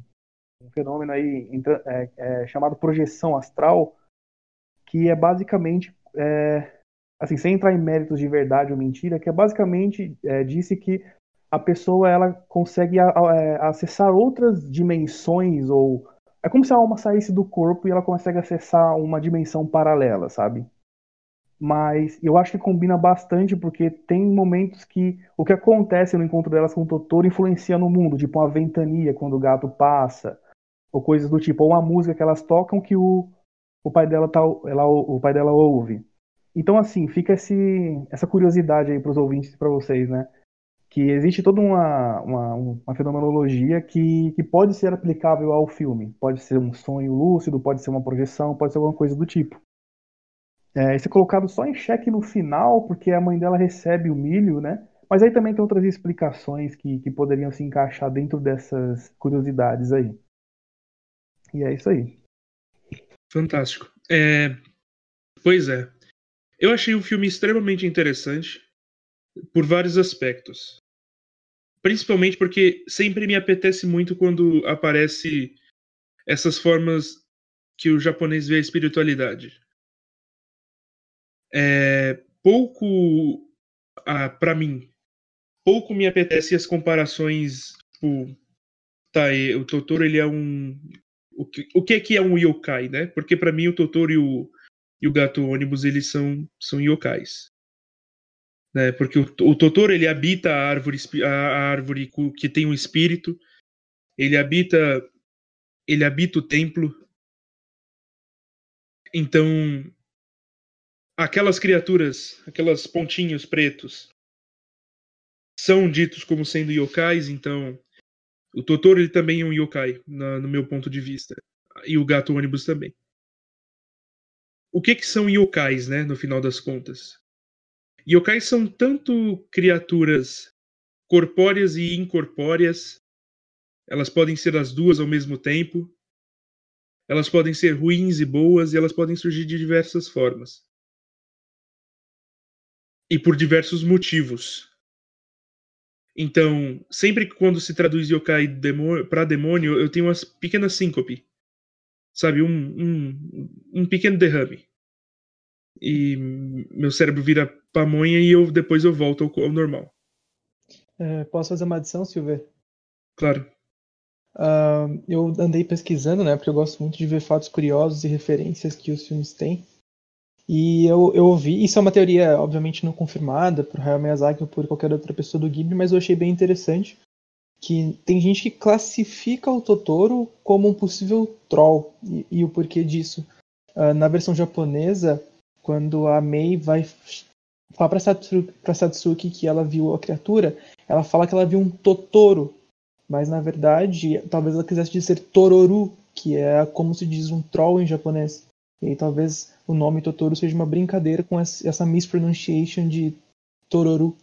um fenômeno aí é, é, chamado projeção astral, que é basicamente, é, assim, sem entrar em méritos de verdade ou mentira, que é basicamente é, disse que a pessoa ela consegue a, acessar outras dimensões ou é como se a alma saísse do corpo e ela consegue acessar uma dimensão paralela, sabe? Mas eu acho que combina bastante porque tem momentos que o que acontece no encontro delas com o Totoro influencia no mundo, tipo uma ventania quando o gato passa, ou coisas do tipo, ou uma música que elas tocam que o, o pai dela tá, ela, o pai dela ouve. Então assim, fica esse, essa curiosidade aí para os ouvintes e para vocês, né? Que existe toda uma, uma, uma fenomenologia que, que pode ser aplicável ao filme. Pode ser um sonho lúcido, pode ser uma projeção, pode ser alguma coisa do tipo. É, isso é colocado só em xeque no final, porque a mãe dela recebe o milho, né? Mas aí também tem outras explicações que, que poderiam se encaixar dentro dessas curiosidades aí. E é isso aí. Fantástico. É... Pois é. Eu achei o filme extremamente interessante por vários aspectos. Principalmente porque sempre me apetece muito quando aparece essas formas que o japonês vê a espiritualidade. É, pouco ah, para mim pouco me apetece as comparações tipo, tá o Totoro ele é um o que, o que é que é um yokai né? Porque para mim o Totoro e o, e o gato ônibus eles são são yokais né porque o, o Totoro ele habita a árvore a árvore que tem um espírito ele habita ele habita o templo então aquelas criaturas, aquelas pontinhos pretos, são ditos como sendo yokais, então o Totoro ele também é um yokai, na, no meu ponto de vista. E o gato ônibus também. O que que são yokais, né, no final das contas? Yokais são tanto criaturas corpóreas e incorpóreas. Elas podem ser as duas ao mesmo tempo. Elas podem ser ruins e boas e elas podem surgir de diversas formas e por diversos motivos. Então, sempre que quando se traduz yokai para demônio, eu tenho uma pequena síncope. Sabe, um, um, um pequeno derrame. E meu cérebro vira pamonha e eu depois eu volto ao, ao normal. É, posso fazer uma adição, Silver? Claro. Uh, eu andei pesquisando, né? Porque eu gosto muito de ver fatos curiosos e referências que os filmes têm. E eu, eu ouvi, isso é uma teoria, obviamente, não confirmada por Hayao Miyazaki ou por qualquer outra pessoa do Ghibli, mas eu achei bem interessante que tem gente que classifica o Totoro como um possível troll, e, e o porquê disso. Uh, na versão japonesa, quando a Mei vai falar para Satsuki, pra Satsuki que ela viu a criatura, ela fala que ela viu um Totoro, mas na verdade, talvez ela quisesse dizer Tororu, que é como se diz um troll em japonês. E aí, talvez o nome Totoro seja uma brincadeira com essa mispronunciation de Tororu.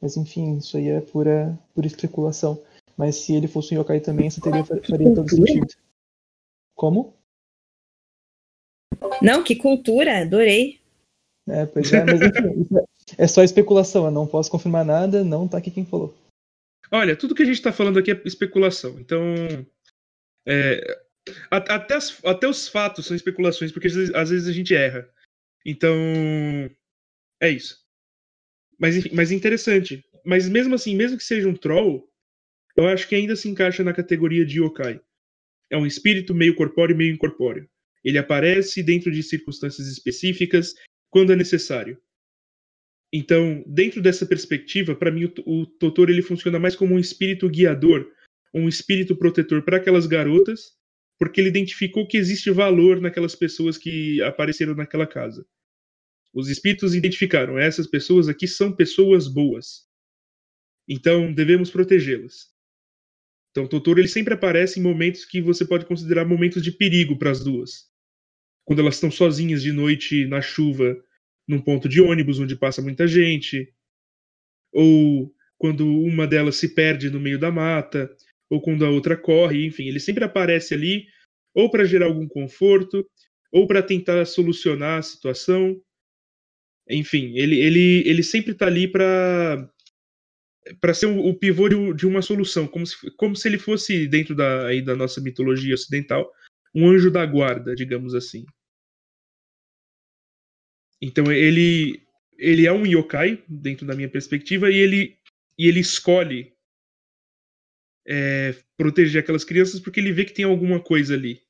Mas enfim, isso aí é pura, pura especulação. Mas se ele fosse um yokai também, essa teoria faria todo sentido. Como? Não, que cultura, adorei. É, pois é, mas enfim, é, é só especulação, eu não posso confirmar nada, não tá aqui quem falou. Olha, tudo que a gente está falando aqui é especulação. Então, é, até, as, até os fatos são especulações, porque às vezes, às vezes a gente erra. Então, é isso. Mas, mas interessante. Mas mesmo assim, mesmo que seja um troll, eu acho que ainda se encaixa na categoria de yokai. É um espírito meio corpóreo e meio incorpóreo. Ele aparece dentro de circunstâncias específicas quando é necessário. Então, dentro dessa perspectiva, para mim o, o Totoro ele funciona mais como um espírito guiador, um espírito protetor para aquelas garotas, porque ele identificou que existe valor naquelas pessoas que apareceram naquela casa. Os espíritos identificaram essas pessoas aqui são pessoas boas. Então devemos protegê-las. Então, o Totoro ele sempre aparece em momentos que você pode considerar momentos de perigo para as duas. Quando elas estão sozinhas de noite na chuva, num ponto de ônibus onde passa muita gente, ou quando uma delas se perde no meio da mata, ou quando a outra corre, enfim, ele sempre aparece ali ou para gerar algum conforto, ou para tentar solucionar a situação. Enfim, ele, ele, ele sempre está ali para para ser o, pivô de, de, uma solução, como se, como se ele fosse, dentro da, aí, da nossa mitologia ocidental, um anjo da guarda, digamos assim. Então ele, ele é um yokai, dentro da minha perspectiva, e ele, e ele escolhe é, proteger aquelas crianças porque ele vê que tem alguma coisa ali.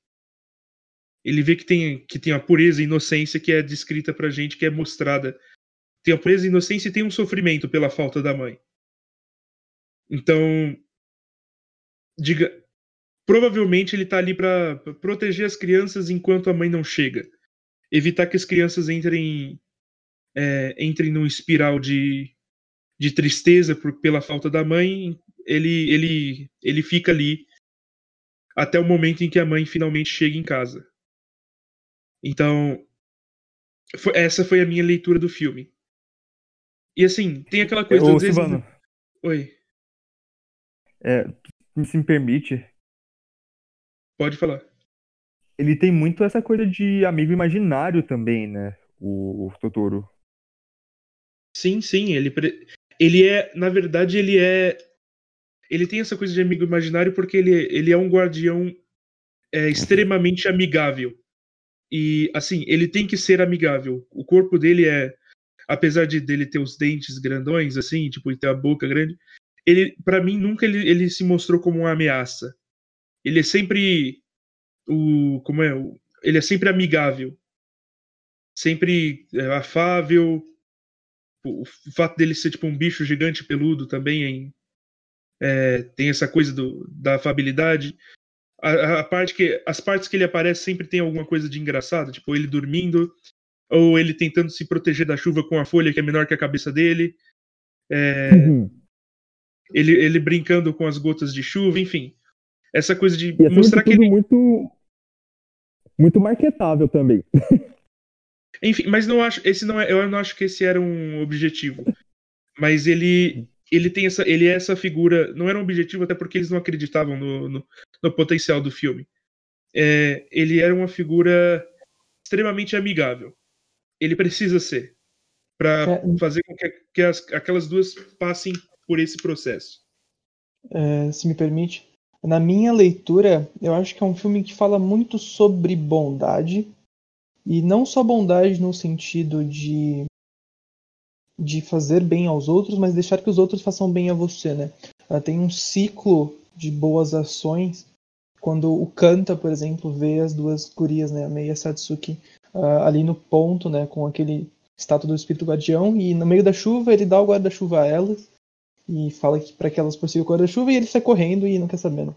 Ele vê que tem, que tem a pureza e inocência que é descrita pra gente, que é mostrada. Tem a pureza e inocência e tem um sofrimento pela falta da mãe. Então, diga, provavelmente ele está ali para proteger as crianças enquanto a mãe não chega, evitar que as crianças entrem é, entrem num espiral de, de tristeza por, pela falta da mãe. Ele ele ele fica ali até o momento em que a mãe finalmente chega em casa. Então, foi, essa foi a minha leitura do filme. E assim, tem aquela coisa. Ô, Silvano. Oi. É, se me permite. Pode falar. Ele tem muito essa coisa de amigo imaginário também, né? O, o Totoro. Sim, sim. Ele, ele é. Na verdade, ele é. Ele tem essa coisa de amigo imaginário porque ele, ele é um guardião é, extremamente amigável. E, assim, ele tem que ser amigável. O corpo dele é. Apesar de dele ter os dentes grandões, assim, tipo, e ter a boca grande, ele, para mim, nunca ele, ele se mostrou como uma ameaça. Ele é sempre o, como é, ele é sempre amigável, sempre é, afável. O, o fato dele ser tipo um bicho gigante peludo também é, tem essa coisa do, da afabilidade. A, a, parte que as partes que ele aparece sempre tem alguma coisa de engraçado, tipo ele dormindo ou ele tentando se proteger da chuva com a folha que é menor que a cabeça dele. É, uhum ele, ele brincando com as gotas de chuva, enfim. Essa coisa de e mostrar que ele... muito muito marketável também. Enfim, mas não acho, esse não é, eu não acho que esse era um objetivo. Mas ele ele tem essa, ele é essa figura, não era um objetivo até porque eles não acreditavam no, no, no potencial do filme. É, ele era uma figura extremamente amigável. Ele precisa ser para é, fazer com que, que as, aquelas duas passem por esse processo. É, se me permite, na minha leitura, eu acho que é um filme que fala muito sobre bondade e não só bondade no sentido de de fazer bem aos outros, mas deixar que os outros façam bem a você, né? Ela tem um ciclo de boas ações. Quando o Kanta, por exemplo, vê as duas gurias, né, a Mei e a Satsuki, ah, ali no ponto, né, com aquele estátua do espírito guardião, e no meio da chuva ele dá o guarda-chuva a elas e fala que para que elas prossigam o guarda-chuva e ele sai correndo e não quer saber. Não.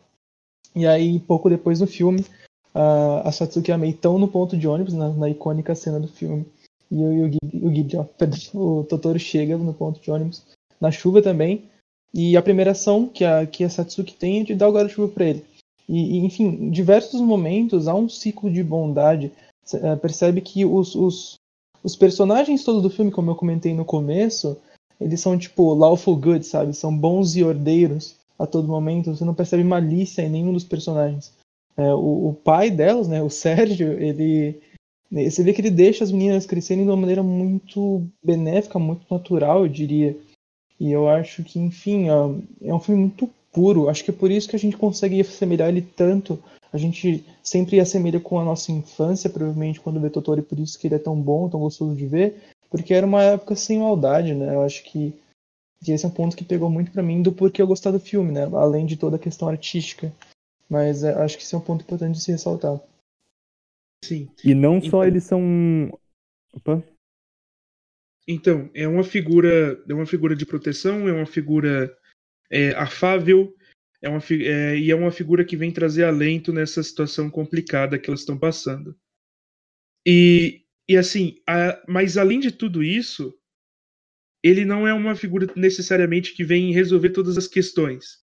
E aí, pouco depois no filme, a, a Satsuki e a Mei estão no ponto de ônibus, na, na icônica cena do filme. E o, o, o, o Totoro chega no ponto de ônibus, na chuva também, e a primeira ação que a, que a Satsuki tem é de dar o guarda-chuva para ele. E, e, enfim, em diversos momentos há um ciclo de bondade. Cê, é, percebe que os, os, os personagens todos do filme, como eu comentei no começo, eles são tipo lawful good, sabe? São bons e ordeiros a todo momento. Você não percebe malícia em nenhum dos personagens. É, o, o, pai delas, né, o Sérgio, ele você vê que ele deixa as meninas crescerem de uma maneira muito benéfica, muito natural, eu diria. E eu acho que, enfim, é um filme muito puro. Acho que é por isso que a gente consegue assemelhar ele tanto. A gente sempre assemelha com a nossa infância, provavelmente, quando vê Totoro, e por isso que ele é tão bom, tão gostoso de ver. Porque era uma época sem maldade, né? Eu acho que, esse é um ponto que pegou muito para mim do porquê eu gostar do filme, né? Além de toda a questão artística. Mas é, acho que esse é um ponto importante de se ressaltar. Sim. E não só então, eles são. Opa. Então, é uma figura. É uma figura de proteção, é uma figura é, afável, é uma, é, e é uma figura que vem trazer alento nessa situação complicada que elas estão passando. E, e assim, a, mas além de tudo isso, ele não é uma figura necessariamente que vem resolver todas as questões.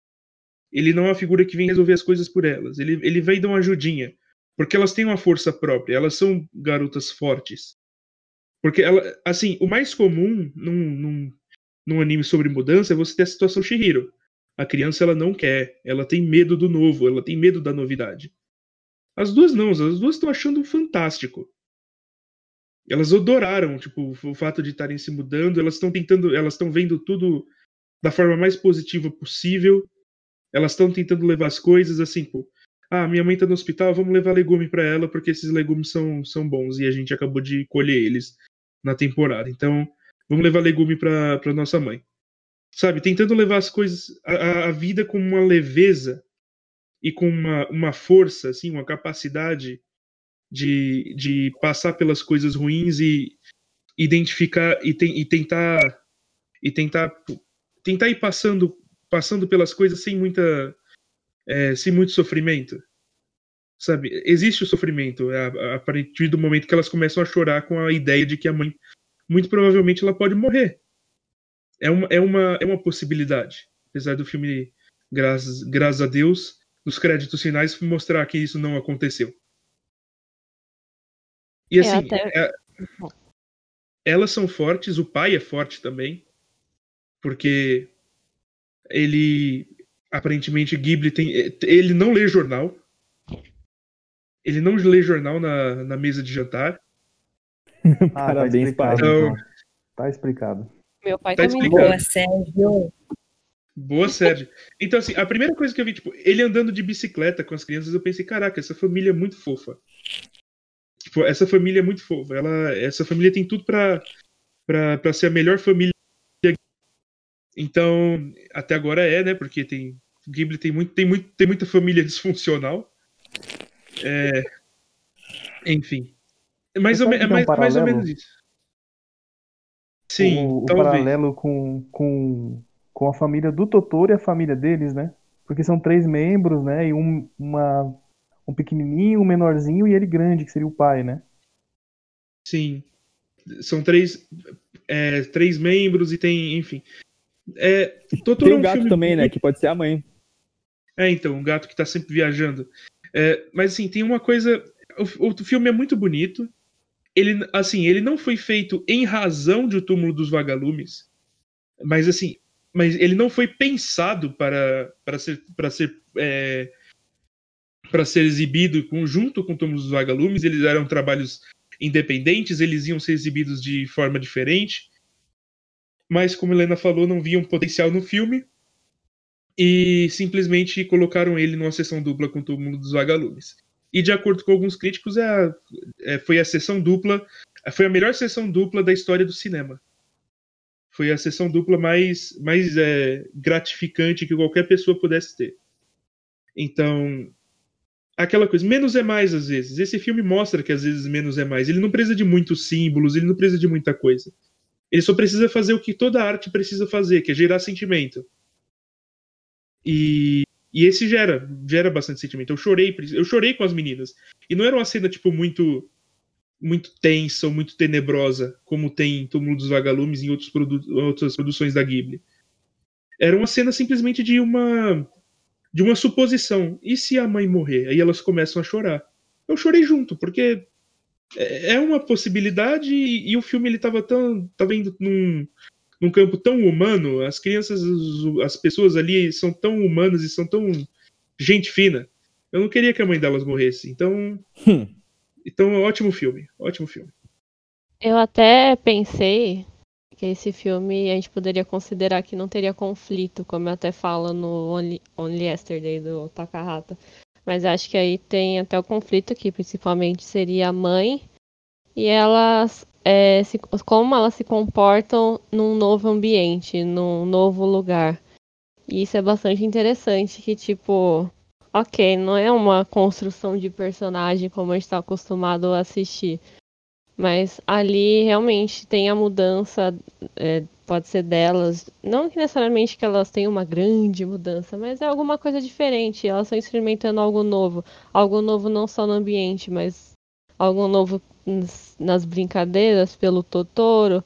Ele não é uma figura que vem resolver as coisas por elas. Ele, ele vem dar uma ajudinha. Porque elas têm uma força própria, elas são garotas fortes. Porque, ela, assim, o mais comum num, num, num anime sobre mudança é você ter a situação Shihiro. A criança ela não quer, ela tem medo do novo, ela tem medo da novidade. As duas não, as duas estão achando fantástico elas adoraram, tipo, o fato de estarem se mudando, elas estão tentando, elas estão vendo tudo da forma mais positiva possível. Elas estão tentando levar as coisas assim, pô. Ah, minha mãe tá no hospital, vamos levar legume para ela porque esses legumes são, são bons e a gente acabou de colher eles na temporada. Então, vamos levar legume para pra nossa mãe. Sabe, tentando levar as coisas, a, a vida com uma leveza e com uma, uma força, assim, uma capacidade de, de passar pelas coisas ruins e identificar e, te, e tentar e tentar tentar ir passando passando pelas coisas sem muita é, sem muito sofrimento. Sabe existe o sofrimento a, a partir do momento que elas começam a chorar com a ideia de que a mãe muito provavelmente ela pode morrer. É uma é uma é uma possibilidade. Apesar do filme graças graças a Deus nos créditos finais mostrar que isso não aconteceu e assim, até... é, elas são fortes, o pai é forte também, porque ele aparentemente Ghibli tem, ele não lê jornal, ele não lê jornal na, na mesa de jantar. Ah, Parabéns, tá pai. Então, tá explicado. Meu pai tá também. Boa, Sérgio. Boa, Sérgio. Então, assim, a primeira coisa que eu vi, tipo, ele andando de bicicleta com as crianças, eu pensei, caraca, essa família é muito fofa. Essa família é muito fofa. Ela, essa família tem tudo para para ser a melhor família. Então, até agora é, né? Porque tem Ghibli tem muito tem muito tem muita família disfuncional. É, enfim. É mais, ou, é mais, um mais ou menos isso. Sim, o, o paralelo com, com, com a família do Totoro e a família deles, né? Porque são três membros, né? E um, uma um pequenininho, um menorzinho e ele grande, que seria o pai, né? Sim. São três, é, três membros e tem, enfim. É, Totoro tem um, um gato também, né? Que pode ser a mãe. É, então, um gato que tá sempre viajando. É, mas assim, tem uma coisa. O, o, filme é muito bonito. Ele, assim, ele não foi feito em razão de O Túmulo dos Vagalumes. Mas assim, mas ele não foi pensado para, para ser, para ser é, para ser exibido junto com Túmulo dos Vagalumes. Eles eram trabalhos independentes, eles iam ser exibidos de forma diferente. Mas, como Helena falou, não viam potencial no filme e simplesmente colocaram ele numa sessão dupla com Túmulo dos Vagalumes. E, de acordo com alguns críticos, é a, é, foi a sessão dupla, foi a melhor sessão dupla da história do cinema. Foi a sessão dupla mais, mais é, gratificante que qualquer pessoa pudesse ter. Então, aquela coisa, menos é mais às vezes. Esse filme mostra que às vezes menos é mais. Ele não precisa de muitos símbolos, ele não precisa de muita coisa. Ele só precisa fazer o que toda arte precisa fazer, que é gerar sentimento. E, e esse gera, gera bastante sentimento. Eu chorei, eu chorei com as meninas. E não era uma cena tipo muito muito tensa ou muito tenebrosa, como tem em Túmulo dos Vagalumes e em outros produ outras produções da Ghibli. Era uma cena simplesmente de uma de uma suposição. E se a mãe morrer? Aí elas começam a chorar. Eu chorei junto, porque é, é uma possibilidade e, e o filme ele estava tão tava indo num, num campo tão humano, as crianças, as pessoas ali são tão humanas e são tão gente fina. Eu não queria que a mãe delas morresse. Então, hum. então ótimo filme, ótimo filme. Eu até pensei que esse filme a gente poderia considerar que não teria conflito, como eu até falo no Only, Only Yesterday do Takahata. Mas acho que aí tem até o conflito que principalmente seria a mãe e elas é, se, como elas se comportam num novo ambiente, num novo lugar. E isso é bastante interessante, que tipo, ok, não é uma construção de personagem como a gente está acostumado a assistir. Mas ali realmente tem a mudança, é, pode ser delas. Não que necessariamente que elas tenham uma grande mudança, mas é alguma coisa diferente. Elas estão experimentando algo novo. Algo novo não só no ambiente, mas algo novo nas brincadeiras pelo Totoro,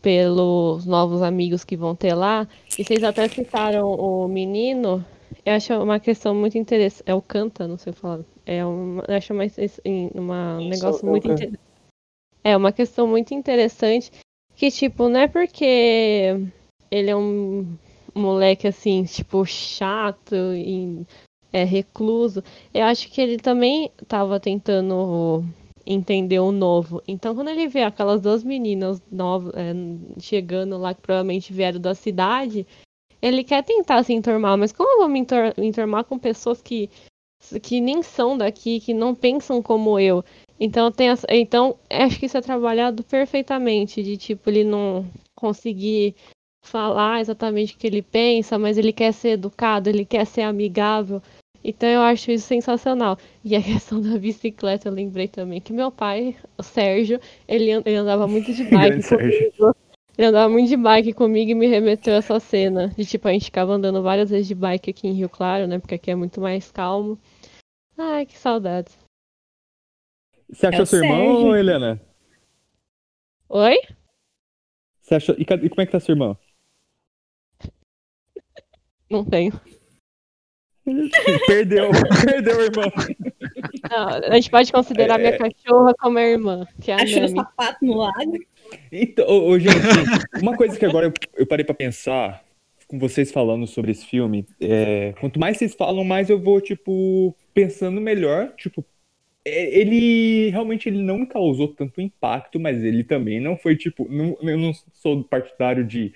pelos novos amigos que vão ter lá. E vocês até citaram o menino. Eu acho uma questão muito interessante. É o Canta, não sei falar. É uma, eu acho uma, uma um negócio muito interessante é uma questão muito interessante que, tipo, não é porque ele é um moleque assim, tipo, chato e é recluso. Eu acho que ele também estava tentando entender o novo. Então, quando ele vê aquelas duas meninas novas é, chegando lá, que provavelmente vieram da cidade, ele quer tentar se enturmar, mas como eu vou me enturmar com pessoas que, que nem são daqui, que não pensam como eu? Então tem essa, então acho que isso é trabalhado perfeitamente de tipo ele não conseguir falar exatamente o que ele pensa, mas ele quer ser educado, ele quer ser amigável. Então eu acho isso sensacional. E a questão da bicicleta, eu lembrei também que meu pai, o Sérgio, ele, ele andava muito de bike comigo. Ele andava muito de bike comigo e me remeteu a essa cena. De tipo, a gente ficava andando várias vezes de bike aqui em Rio Claro, né? Porque aqui é muito mais calmo. Ai, que saudades. Você achou é seu irmão, Helena? Oi? Você achou... E, e como é que tá seu irmão? Não tenho. perdeu, perdeu o irmão. Não, a gente pode considerar é... minha cachorra como a irmã, que é a Achou Nami. sapato no lago? Então, ô, gente, uma coisa que agora eu, eu, parei pra pensar com vocês falando sobre esse filme, é, quanto mais vocês falam, mais eu vou, tipo, pensando melhor, tipo, é, ele realmente ele não causou tanto impacto, mas ele também não foi tipo. Não, eu não sou partidário de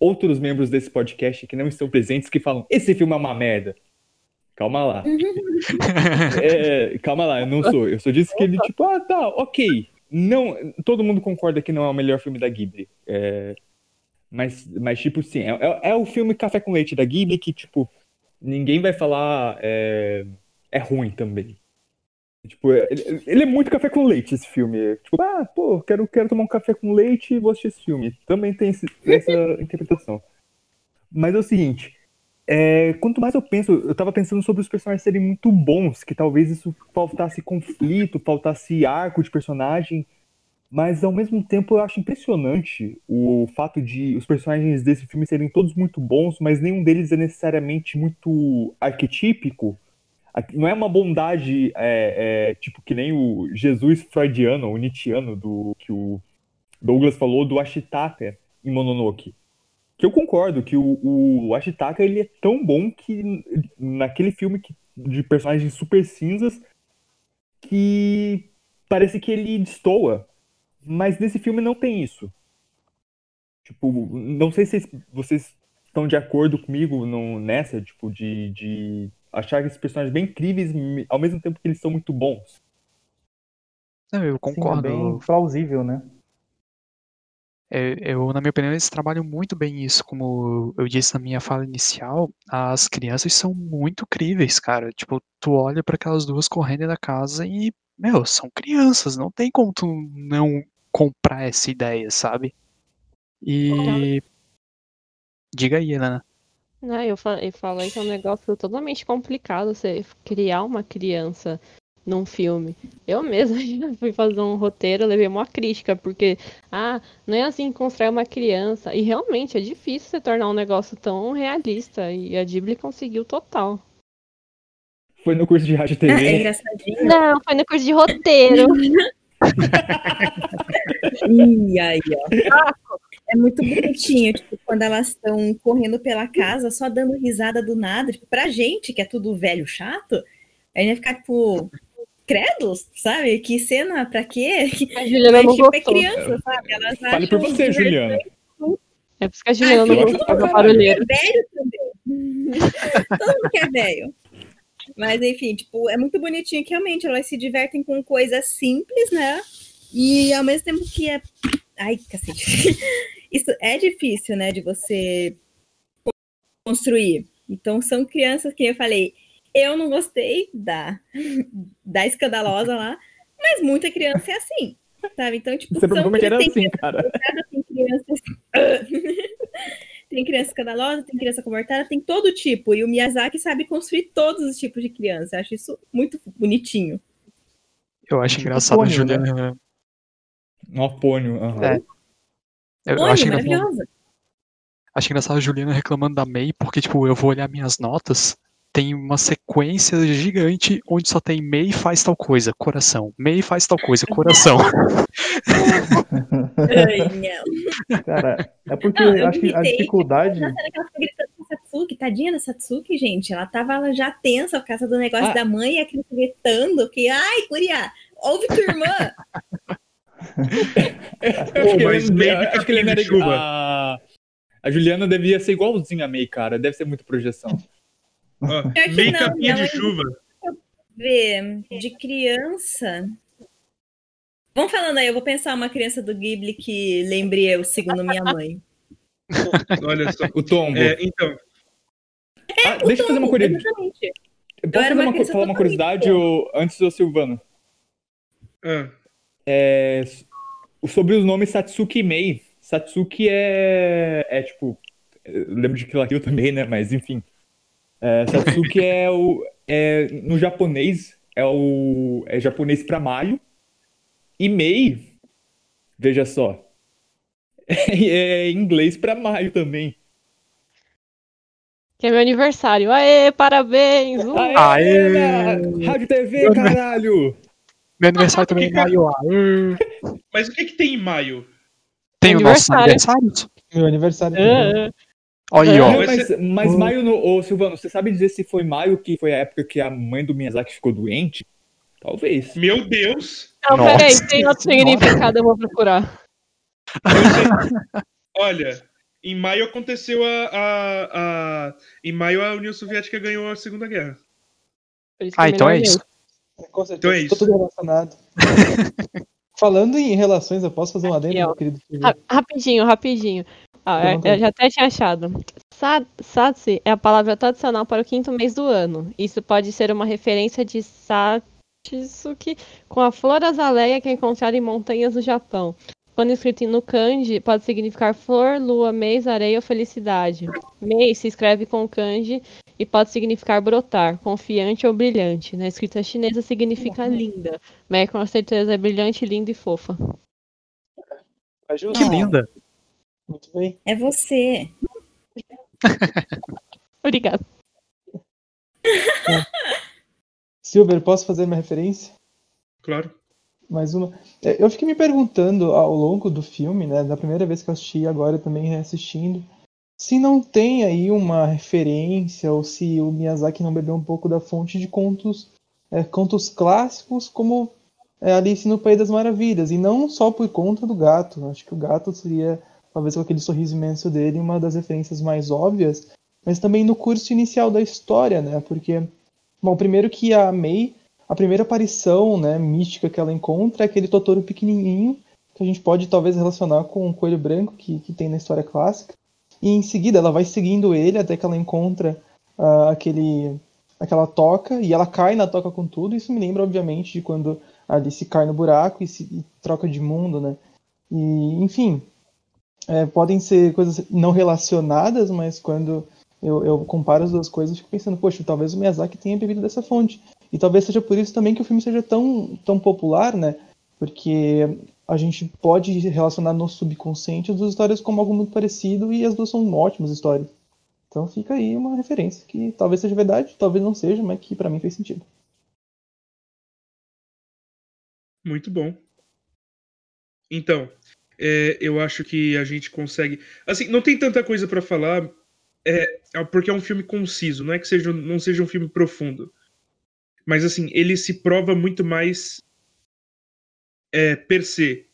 outros membros desse podcast que não estão presentes que falam: esse filme é uma merda. Calma lá. é, calma lá, eu não sou. Eu só disse que ele, tipo, ah, tá, ok. Não, todo mundo concorda que não é o melhor filme da Ghibli. É, mas, mas, tipo, sim, é, é, é, o filme Café com Leite da Ghibli que, tipo, ninguém vai falar é, é ruim também. Tipo, ele, ele, é muito café com leite, esse filme. Tipo, ah, pô, quero, quero tomar um café com leite e vou assistir esse filme. Também tem esse, essa interpretação. Mas é o seguinte, é, quanto mais eu penso, eu tava pensando sobre os personagens serem muito bons, que talvez isso faltasse conflito, faltasse arco de personagem, mas ao mesmo tempo eu acho impressionante o fato de os personagens desse filme serem todos muito bons, mas nenhum deles é necessariamente muito arquetípico não é uma bondade é, é, tipo que nem o Jesus freudiano, o Nietzscheano, do que o Douglas falou do Ashitaka em Mononoke. Que eu concordo que o, o Ashitaka ele é tão bom que naquele filme que, de personagens super cinzas que parece que ele destoa. Mas nesse filme não tem isso. Tipo, não sei se vocês estão de acordo comigo no, nessa, tipo, de, de achar esses personagens bem incríveis ao mesmo tempo que eles são muito bons. eu concordo. Sim, é bem plausível, né? É, eu, na minha opinião, eles trabalham muito bem isso. Como eu disse na minha fala inicial, as crianças são muito críveis, cara. Tipo, tu olha para aquelas duas correndo da casa e, meu, são crianças, não tem como tu não comprar essa ideia, sabe? E. Diga aí, Helena. Não, eu, fa eu falei que é um negócio totalmente complicado você criar uma criança num filme. Eu mesma já fui fazer um roteiro, levei uma crítica, porque, ah, não é assim que constrói uma criança. E realmente é difícil você tornar um negócio tão realista. E a Ghibli conseguiu total. Foi no curso de rádio É TV. engraçadinho. Não, foi no curso de roteiro. Ih, aí, ó. É muito bonitinho, tipo, quando elas estão correndo pela casa, só dando risada do nada. Tipo, pra gente, que é tudo velho chato, a gente vai ficar, tipo, crédulos, sabe? Que cena, pra quê? A Juliana Mas, não tipo, é gostou. criança, sabe? Elas Fale por você. Juliana. É por isso que a Juliana não acho gostou do do caralho. barulheiro. É velho também. Todo mundo que é velho. Mas, enfim, tipo, é muito bonitinho que realmente elas se divertem com coisas simples, né? E ao mesmo tempo que é. Ai, cacete. Isso é difícil, né? De você construir. Então, são crianças que eu falei. Eu não gostei da, da escandalosa lá, mas muita criança é assim. Sabe? Então, tipo, Você são assim, cara. tem crianças. tem criança escandalosa, tem criança comportada, tem todo tipo. E o Miyazaki sabe construir todos os tipos de criança. Eu acho isso muito bonitinho. Eu acho engraçado a Pônio, Juliana. Um apônio. aham. É. Eu, eu Olha, acho engraçado, maravilhosa. acho engraçado a Juliana reclamando da May, porque, tipo, eu vou olhar minhas notas, tem uma sequência gigante onde só tem May faz tal coisa, coração. May faz tal coisa, coração. Cara, é porque Não, eu acho que a gritei, dificuldade. Cena que ela ficou gritando com a Satsuki, tadinha da Satsuki, gente. Ela tava ela já tensa por causa do negócio Ah. da mãe e a criança gritando que, ai, Curia, ouve tua irmã. Eu acho que mas ele- meio de que chuva. A... a Juliana devia ser igualzinha a May, cara. Deve ser muita projeção. Que meio capinha de ela- chuva. Ver, de criança. Vamos falando aí, eu vou pensar uma criança do Ghibli que lembre eu, segundo minha mãe. Olha só. O Tombo. É, então, Ah, deixa eu fazer uma curiosidade. Exatamente. Posso fazer uma falar uma curiosidade ou, antes do Silvano? ah, É, sobre os nomes Satsuki e Mei. Satsuki é, é tipo. lembro de Kill também, né? Mas enfim. É, Satsuki é o. É, no japonês, é o. É japonês pra maio. E Mei, veja só. É inglês pra maio também. Que é meu aniversário. Aê, parabéns! Uh! Aê! Aê! Rádio TV, caralho! Meu aniversário também é em maio. aê. mas o que, que tem em maio? Tem o nosso Aniversário. Meu aniversário. Ah, ah. Olha aí, ó. Não, Vai mas, mas maio, no, ô, Silvano, você sabe dizer se foi maio que foi a época que a mãe do Miyazaki ficou doente? Talvez. Meu Deus! Não, Nossa. peraí, tem outro significado, eu vou procurar. Eu sei- Olha, em maio aconteceu a, a, a- Em maio a União Soviética ganhou a Segunda Guerra. Ah, então é isso. Mesmo. Com certeza. Então é isso. Tô tudo relacionado. Falando em relações, eu posso fazer um adendo, meu querido? Ra- Rapidinho, rapidinho. Ah, é, eu já até tinha achado. Sa- Satsi é a palavra tradicional para o quinto mês do ano. Isso pode ser uma referência de Satsuki com a flor azaleia que é encontrada em montanhas do Japão. Quando escrito no kanji, pode significar flor, lua, mês, areia ou felicidade. Mês se escreve com kanji e pode significar brotar, confiante ou brilhante. Na escrita chinesa significa linda, mas com certeza é brilhante, linda e fofa. Que linda. Muito bem. É você. Obrigada. Silver, posso fazer minha referência? Claro. Mais uma. É, Eu fiquei me perguntando ao longo do filme, né, da primeira vez que eu assisti, agora também reassistindo, se não tem aí uma referência ou se o Miyazaki não bebeu um pouco da fonte de contos, é, contos clássicos como é, Alice no País das Maravilhas, e não só por conta do gato. Acho que o gato seria, talvez com aquele sorriso imenso dele, uma das referências mais óbvias, mas também no curso inicial da história, né? Porque, bom, primeiro que a May a primeira aparição né, mística que ela encontra é aquele Totoro pequenininho que a gente pode talvez relacionar com o Coelho Branco que, que tem na história clássica. E em seguida ela vai seguindo ele até que ela encontra uh, aquele, aquela toca e ela cai na toca com tudo. Isso me lembra, obviamente, de quando a Alice cai no buraco e, se, e troca de mundo, né? E, enfim, é, podem ser coisas não relacionadas, mas quando eu, eu, comparo as duas coisas, fico pensando, poxa, talvez o Miyazaki tenha bebido dessa fonte. E talvez seja por isso também que o filme seja tão, tão popular, né? Porque a gente pode relacionar no subconsciente as duas histórias como algo muito parecido e as duas são ótimas histórias. Então fica aí uma referência que talvez seja verdade, talvez não seja, mas que para mim fez sentido. Muito bom. Então, é, eu acho que a gente consegue. Assim, não tem tanta coisa para falar, é, é, porque é um filme conciso, não é que seja, não seja um filme profundo. Mas, assim, ele se prova muito mais é, per se.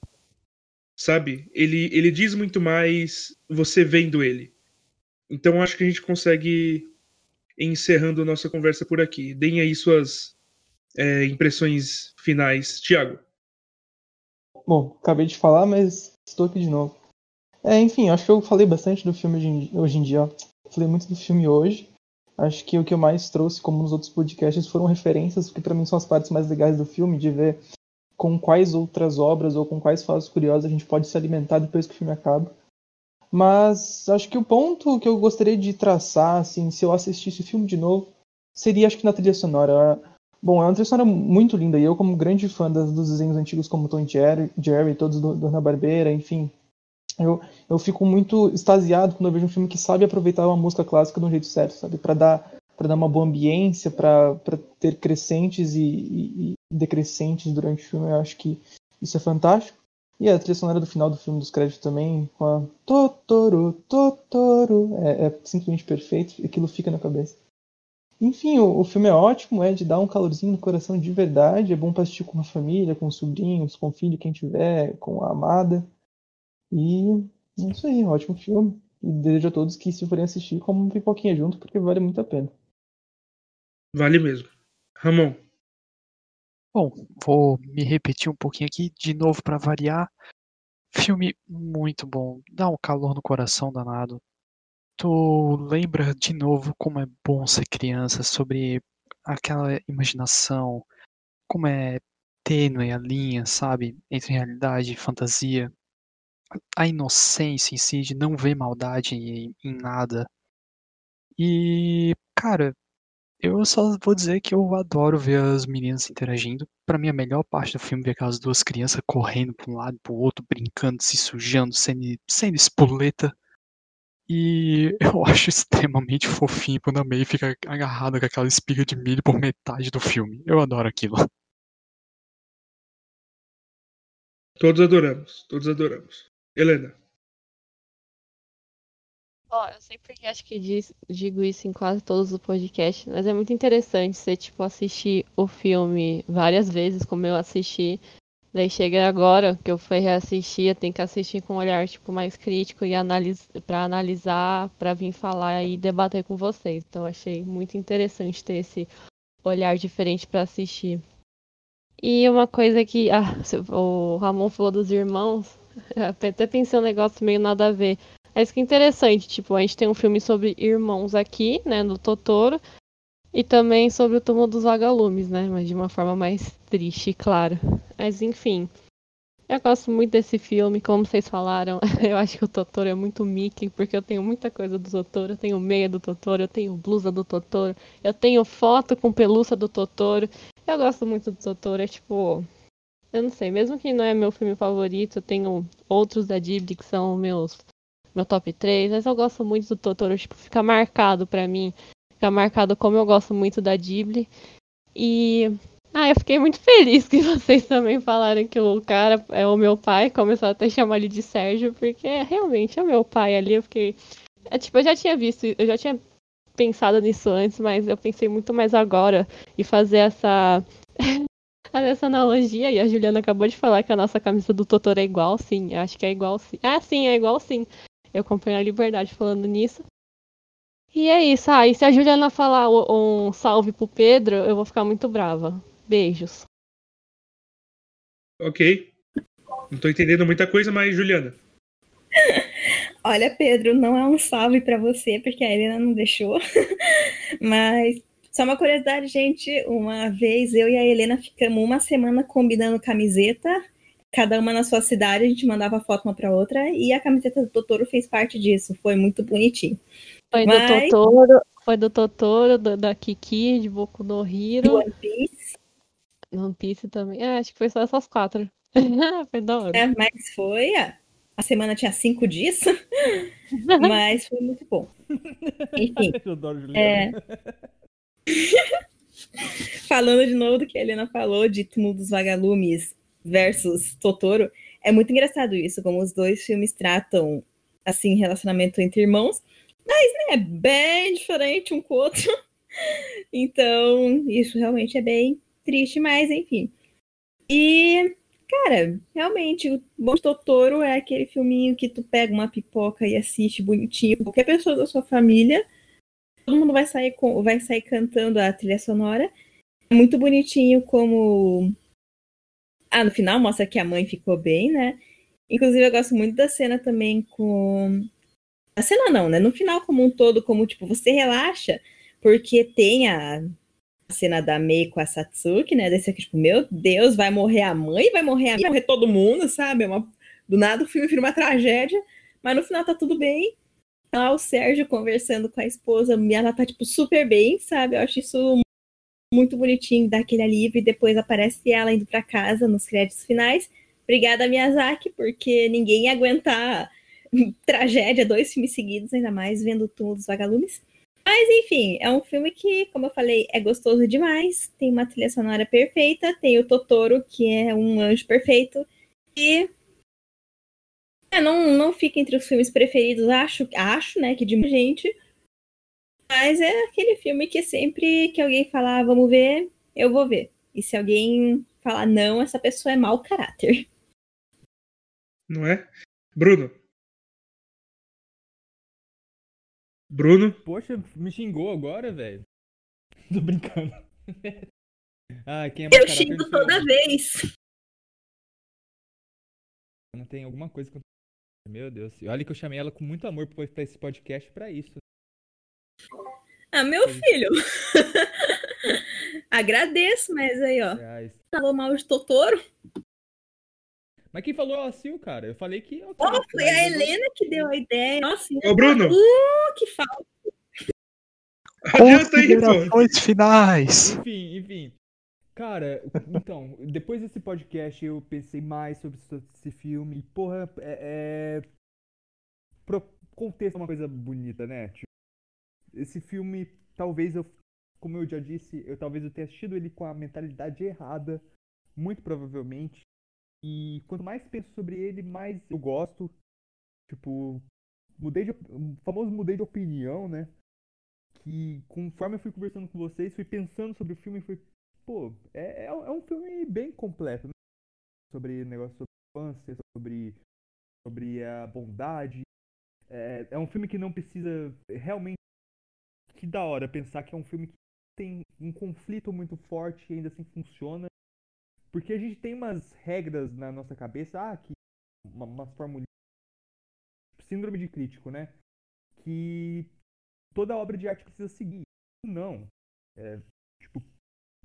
Sabe? Ele, ele diz muito mais você vendo ele. Então, acho que a gente consegue encerrando nossa conversa por aqui. Deem aí suas é, impressões finais. Tiago. Bom, acabei de falar, mas estou aqui de novo. É, enfim, acho que eu falei bastante do filme hoje em dia. Falei muito do filme hoje. Acho que o que eu mais trouxe, como nos outros podcasts, foram referências, porque para mim são as partes mais legais do filme, de ver com quais outras obras ou com quais fatos curiosos a gente pode se alimentar depois que o filme acaba. Mas acho que o ponto que eu gostaria de traçar, assim, se eu assistisse o filme de novo, seria acho que na trilha sonora. Bom, é uma trilha sonora muito linda, e eu, como grande fã das, dos desenhos antigos como Tom Jerry, Jerry todos do, do Hanna-Barbera, enfim, eu, eu fico muito extasiado quando eu vejo um filme que sabe aproveitar uma música clássica do jeito certo, sabe? Para dar para dar uma boa ambiência, para ter crescentes e, e, e, decrescentes durante o filme. Eu acho que isso é fantástico. E a trilha sonora do final do filme dos créditos também, com a Totoro, Totoro, é, é simplesmente perfeito, aquilo fica na cabeça. Enfim, o, o, filme é ótimo, é de dar um calorzinho no coração de verdade, é bom para assistir com uma família, com sobrinhos, com filho, quem tiver, com a amada. E é isso aí, ótimo filme. E desejo a todos que, se forem assistir, como um pipoquinha junto, porque vale muito a pena. Vale mesmo. Ramon. Bom, vou me repetir um pouquinho aqui, de novo para variar. Filme muito bom, dá um calor no coração danado. Tu lembra de novo como é bom ser criança, sobre aquela imaginação, como é tênue a linha, sabe, entre realidade e fantasia. A inocência em si, de não ver maldade em, em nada. E, cara, eu só vou dizer que eu adoro ver as meninas interagindo. Para mim, a melhor parte do filme é ver aquelas duas crianças correndo para um lado e pro outro, brincando, se sujando, sendo, sendo espoleta. E eu acho extremamente fofinho quando a May fica agarrada com aquela espiga de milho por metade do filme. Eu adoro aquilo. Todos adoramos, todos adoramos. Helena. Ó, eu sempre acho que diz, digo isso em quase todos os podcasts, mas é muito interessante você, tipo, assistir o filme várias vezes, como eu assisti. Daí chega agora, que eu fui reassistir, eu tenho que assistir com um olhar, tipo, mais crítico e analis para analisar, para vir falar e debater com vocês. Então achei muito interessante ter esse olhar diferente para assistir. E uma coisa que ah, o Ramon falou dos irmãos, até pensei um negócio meio nada a ver. É isso que é interessante, tipo, a gente tem um filme sobre irmãos aqui, né, no Totoro, e também sobre o túmulo dos vagalumes, né, mas de uma forma mais triste, claro. Mas enfim, eu gosto muito desse filme, como vocês falaram, eu acho que o Totoro é muito Mickey, porque eu tenho muita coisa do Totoro, eu tenho meia do Totoro, eu tenho blusa do Totoro, eu tenho foto com pelúcia do Totoro. Eu gosto muito do Totoro, é tipo, eu não sei, mesmo que não é meu filme favorito, eu tenho outros da Ghibli que são meus meu top 3, mas eu gosto muito do Totoro, tipo, fica marcado pra mim. Fica marcado como eu gosto muito da Ghibli. E. Ah, eu fiquei muito feliz que vocês também falaram que o cara é o meu pai, começou até a chamar ele de Sérgio, porque realmente é o meu pai ali. Eu fiquei. É, tipo, eu já tinha visto, eu já tinha pensado nisso antes, mas eu pensei muito mais agora e fazer essa. essa analogia, e a Juliana acabou de falar que a nossa camisa do Totoro é igual, sim, acho que é igual sim. Ah, sim, é igual sim. Eu comprei a liberdade falando nisso. E é isso. Ah, e se a Juliana falar um salve pro Pedro, eu vou ficar muito brava. Beijos. Ok. Não tô entendendo muita coisa, mas Juliana. Olha, Pedro, não é um salve para você, porque a Helena não deixou. Mas só uma curiosidade, gente. Uma vez eu e a Helena ficamos uma semana combinando camiseta, cada uma na sua cidade, a gente mandava foto uma para outra, e a camiseta do Totoro fez parte disso. Foi muito bonitinho. Foi Mas- do Totoro, foi do Totoro, do- da Kiki, de Boku no Do Hero, One Piece. One Piece também. É, acho que foi só essas quatro. foi da hora. É, mas foi. A, a semana tinha cinco dias, mas foi muito bom. Enfim, Eu adoro Juliana. é. Falando de novo do que a Helena falou de Túmulo dos Vagalumes versus Totoro, é muito engraçado isso, como os dois filmes tratam assim relacionamento entre irmãos, mas né, é bem diferente um com o outro. Então, isso realmente é bem triste, mas enfim. E, cara, realmente, o Bom Totoro é aquele filminho que tu pega uma pipoca e assiste bonitinho, qualquer pessoa da sua família todo mundo vai sair com, vai sair cantando a trilha sonora. É muito bonitinho como ah, no final mostra que a mãe ficou bem, né? Inclusive eu gosto muito da cena também com a cena não, né? No final como um todo, como tipo, você relaxa, porque tem a cena da Mei com a Satsuki, né? Desse aqui, tipo, meu Deus, vai morrer a mãe, vai morrer a vai morrer todo mundo, sabe? É uma... Do nada o filme vira uma tragédia, mas no final tá tudo bem lá o Sérgio conversando com a esposa, ela tá, tipo, super bem, sabe? Eu acho isso muito bonitinho, dá aquele alívio, e depois aparece ela indo pra casa nos créditos finais. Obrigada, Miyazaki, porque ninguém ia aguentar tragédia, dois filmes seguidos, ainda mais vendo o túmulo dos vagalumes. Mas, enfim, é um filme que, como eu falei, é gostoso demais, tem uma trilha sonora perfeita, tem o Totoro, que é um anjo perfeito, e é, não, não fica entre os filmes preferidos, acho, acho, né, que de gente. Mas é aquele filme que sempre que alguém falar, vamos ver, eu vou ver. E se alguém falar não, essa pessoa é mau caráter. Não é? Bruno. Bruno. Poxa, me xingou agora, velho. Tô brincando. ah, quem é Eu xingo eu. toda vez. Não tem alguma coisa que eu... Meu Deus. E Olha que eu chamei ela com muito amor pra esse podcast pra isso. Ah, meu filho. Agradeço, mas aí, ó. Reais. Falou mal de Totoro. Mas quem falou assim, cara? Eu falei que. ok, Oh, foi a Helena que deu a ideia. Nossa, Ô, Bruno. Uh, que falta. Adianta aí, pô. Finais. Enfim, enfim. Cara, então, depois desse podcast eu pensei mais sobre esse- filme. E, porra, é. é... Pro... Contexto é uma coisa bonita, né? Tipo, esse filme, talvez eu. Como eu já disse, eu talvez eu tenha assistido ele com a mentalidade errada. Muito provavelmente. E quanto mais penso sobre ele, mais eu gosto. Tipo, mudei de. famoso mudei de opinião, né? Que conforme eu fui conversando com vocês, fui pensando sobre o filme e fui pô, é, é, é um filme bem completo, né? Sobre negócio sobre infância, sobre, sobre a bondade. É, é um filme que não precisa realmente. Que da hora pensar que é um filme que tem um conflito muito forte e ainda assim funciona. Porque a gente tem umas regras na nossa cabeça, ah, que. Uma, umas formulinhas. Síndrome de crítico, né? Que toda obra de arte precisa seguir. Não. É, tipo,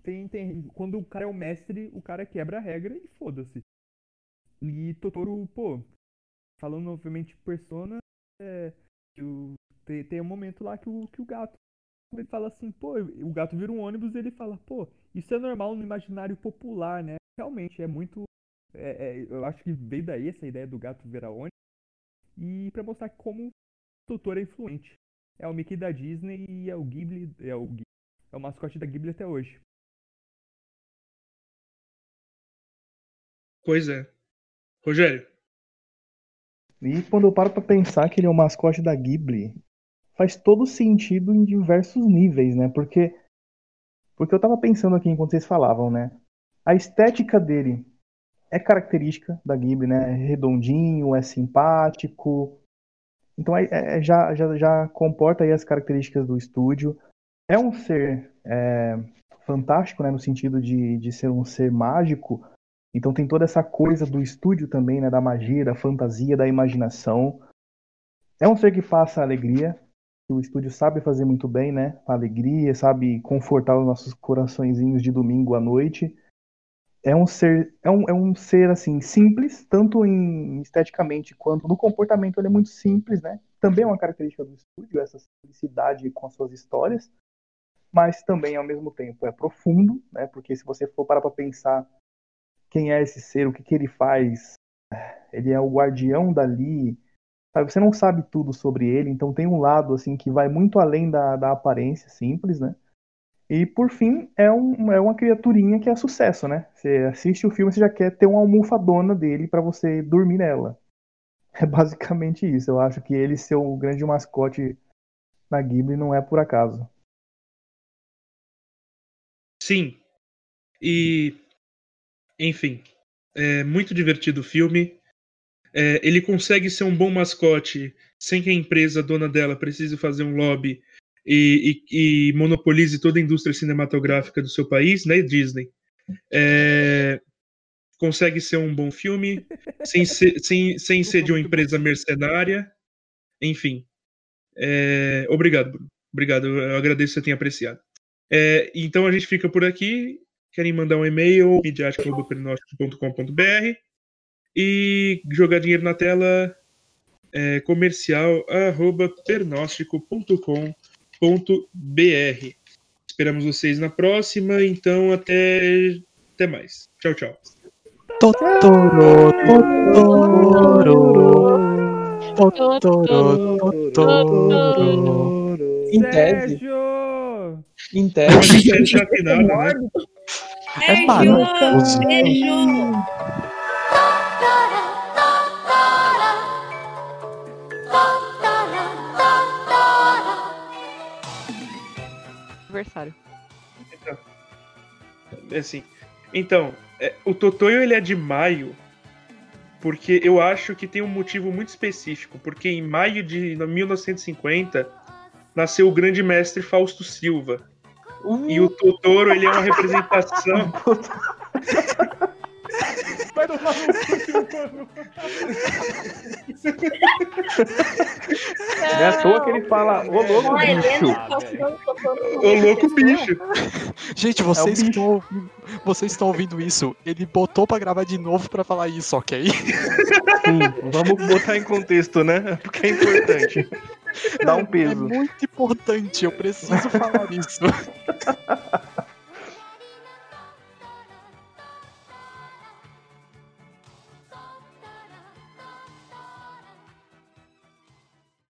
tem, tem. Quando o cara é o mestre, o cara quebra a regra e foda-se. E Totoro, pô, falando obviamente persona, é, tem, tem um momento lá que o, que o gato ele fala assim, pô, o gato vira um ônibus e ele fala, pô, isso é normal no imaginário popular, né? Realmente, é muito. é- é, eu acho que veio daí essa ideia do gato virar ônibus. E pra mostrar como o Totoro é influente. É o Mickey da Disney e é o Ghibli, é o, Ghi- é o mascote da Ghibli até hoje. Pois é. Rogério. E quando eu paro pra pensar que ele é o mascote da Ghibli, faz todo sentido em diversos níveis, né? Porque porque eu tava pensando aqui enquanto vocês falavam, né? A estética dele é característica da Ghibli, né? É redondinho, é simpático. Então é- é- já, já, já comporta aí as características do estúdio. É um ser é, fantástico, né? No sentido de, de ser um ser mágico, Então tem toda essa coisa do estúdio também, né? Da magia, da fantasia, da imaginação. É um ser que passa alegria, que o estúdio sabe fazer muito bem, né? A alegria, sabe confortar os nossos coraçõezinhos de domingo à noite. É um ser, é um, é um ser assim simples, tanto em esteticamente quanto no comportamento. Ele é muito simples, né? Também é uma característica do estúdio essa simplicidade com as suas histórias, mas também ao mesmo tempo é profundo, né? Porque se você for parar para pensar quem é esse ser, o que, que ele faz, ele é o guardião dali, Sabe, Você não sabe tudo sobre ele, então tem um lado assim que vai muito além da, da aparência simples, né? E por fim, é, um, é uma criaturinha que é sucesso, né? Você assiste o filme, você já quer ter uma almofadona dele para você dormir nela. É basicamente isso. Eu acho que ele ser o grande mascote na Ghibli não é por acaso. Sim. E. Enfim. É muito divertido o filme. É, ele consegue ser um bom mascote sem que a empresa dona dela precise fazer um lobby e, e, e monopolize toda a indústria cinematográfica do seu país, né, Disney. É, consegue ser um bom filme sem ser, sem, sem ser de uma empresa mercenária. Enfim. É, obrigado, Bruno. Obrigado, eu agradeço que você tenha apreciado. É, então a gente fica por aqui. Querem mandar um e-mail, midiático.com.br e jogar dinheiro na tela é, comercial arroba pernóstico.com.br. Esperamos vocês na próxima, então até, até mais. Tchau, tchau. Totoro, Totoro, Totoro, Totoro. Em tese, em A tese, gente é desafinado, né? É maravilhoso. Beijo! Aniversário. É assim. Então, é, o Totonho ele é de maio, porque eu acho que tem um motivo muito específico, porque em maio de 1950 nasceu o grande mestre Fausto Silva. E o Totoro ele é uma representação. Vai tomar no cu, Silvano. Não é à toa que ele fala, ô louco, A bicho. Tá Ô louco bicho! Gente, vocês, bicho. estão, ouvindo- vocês estão ouvindo isso? Ele botou pra gravar de novo pra falar isso, ok? Sim, vamos botar em contexto, né? Porque é importante. Dá um É peso. muito importante, eu preciso falar isso.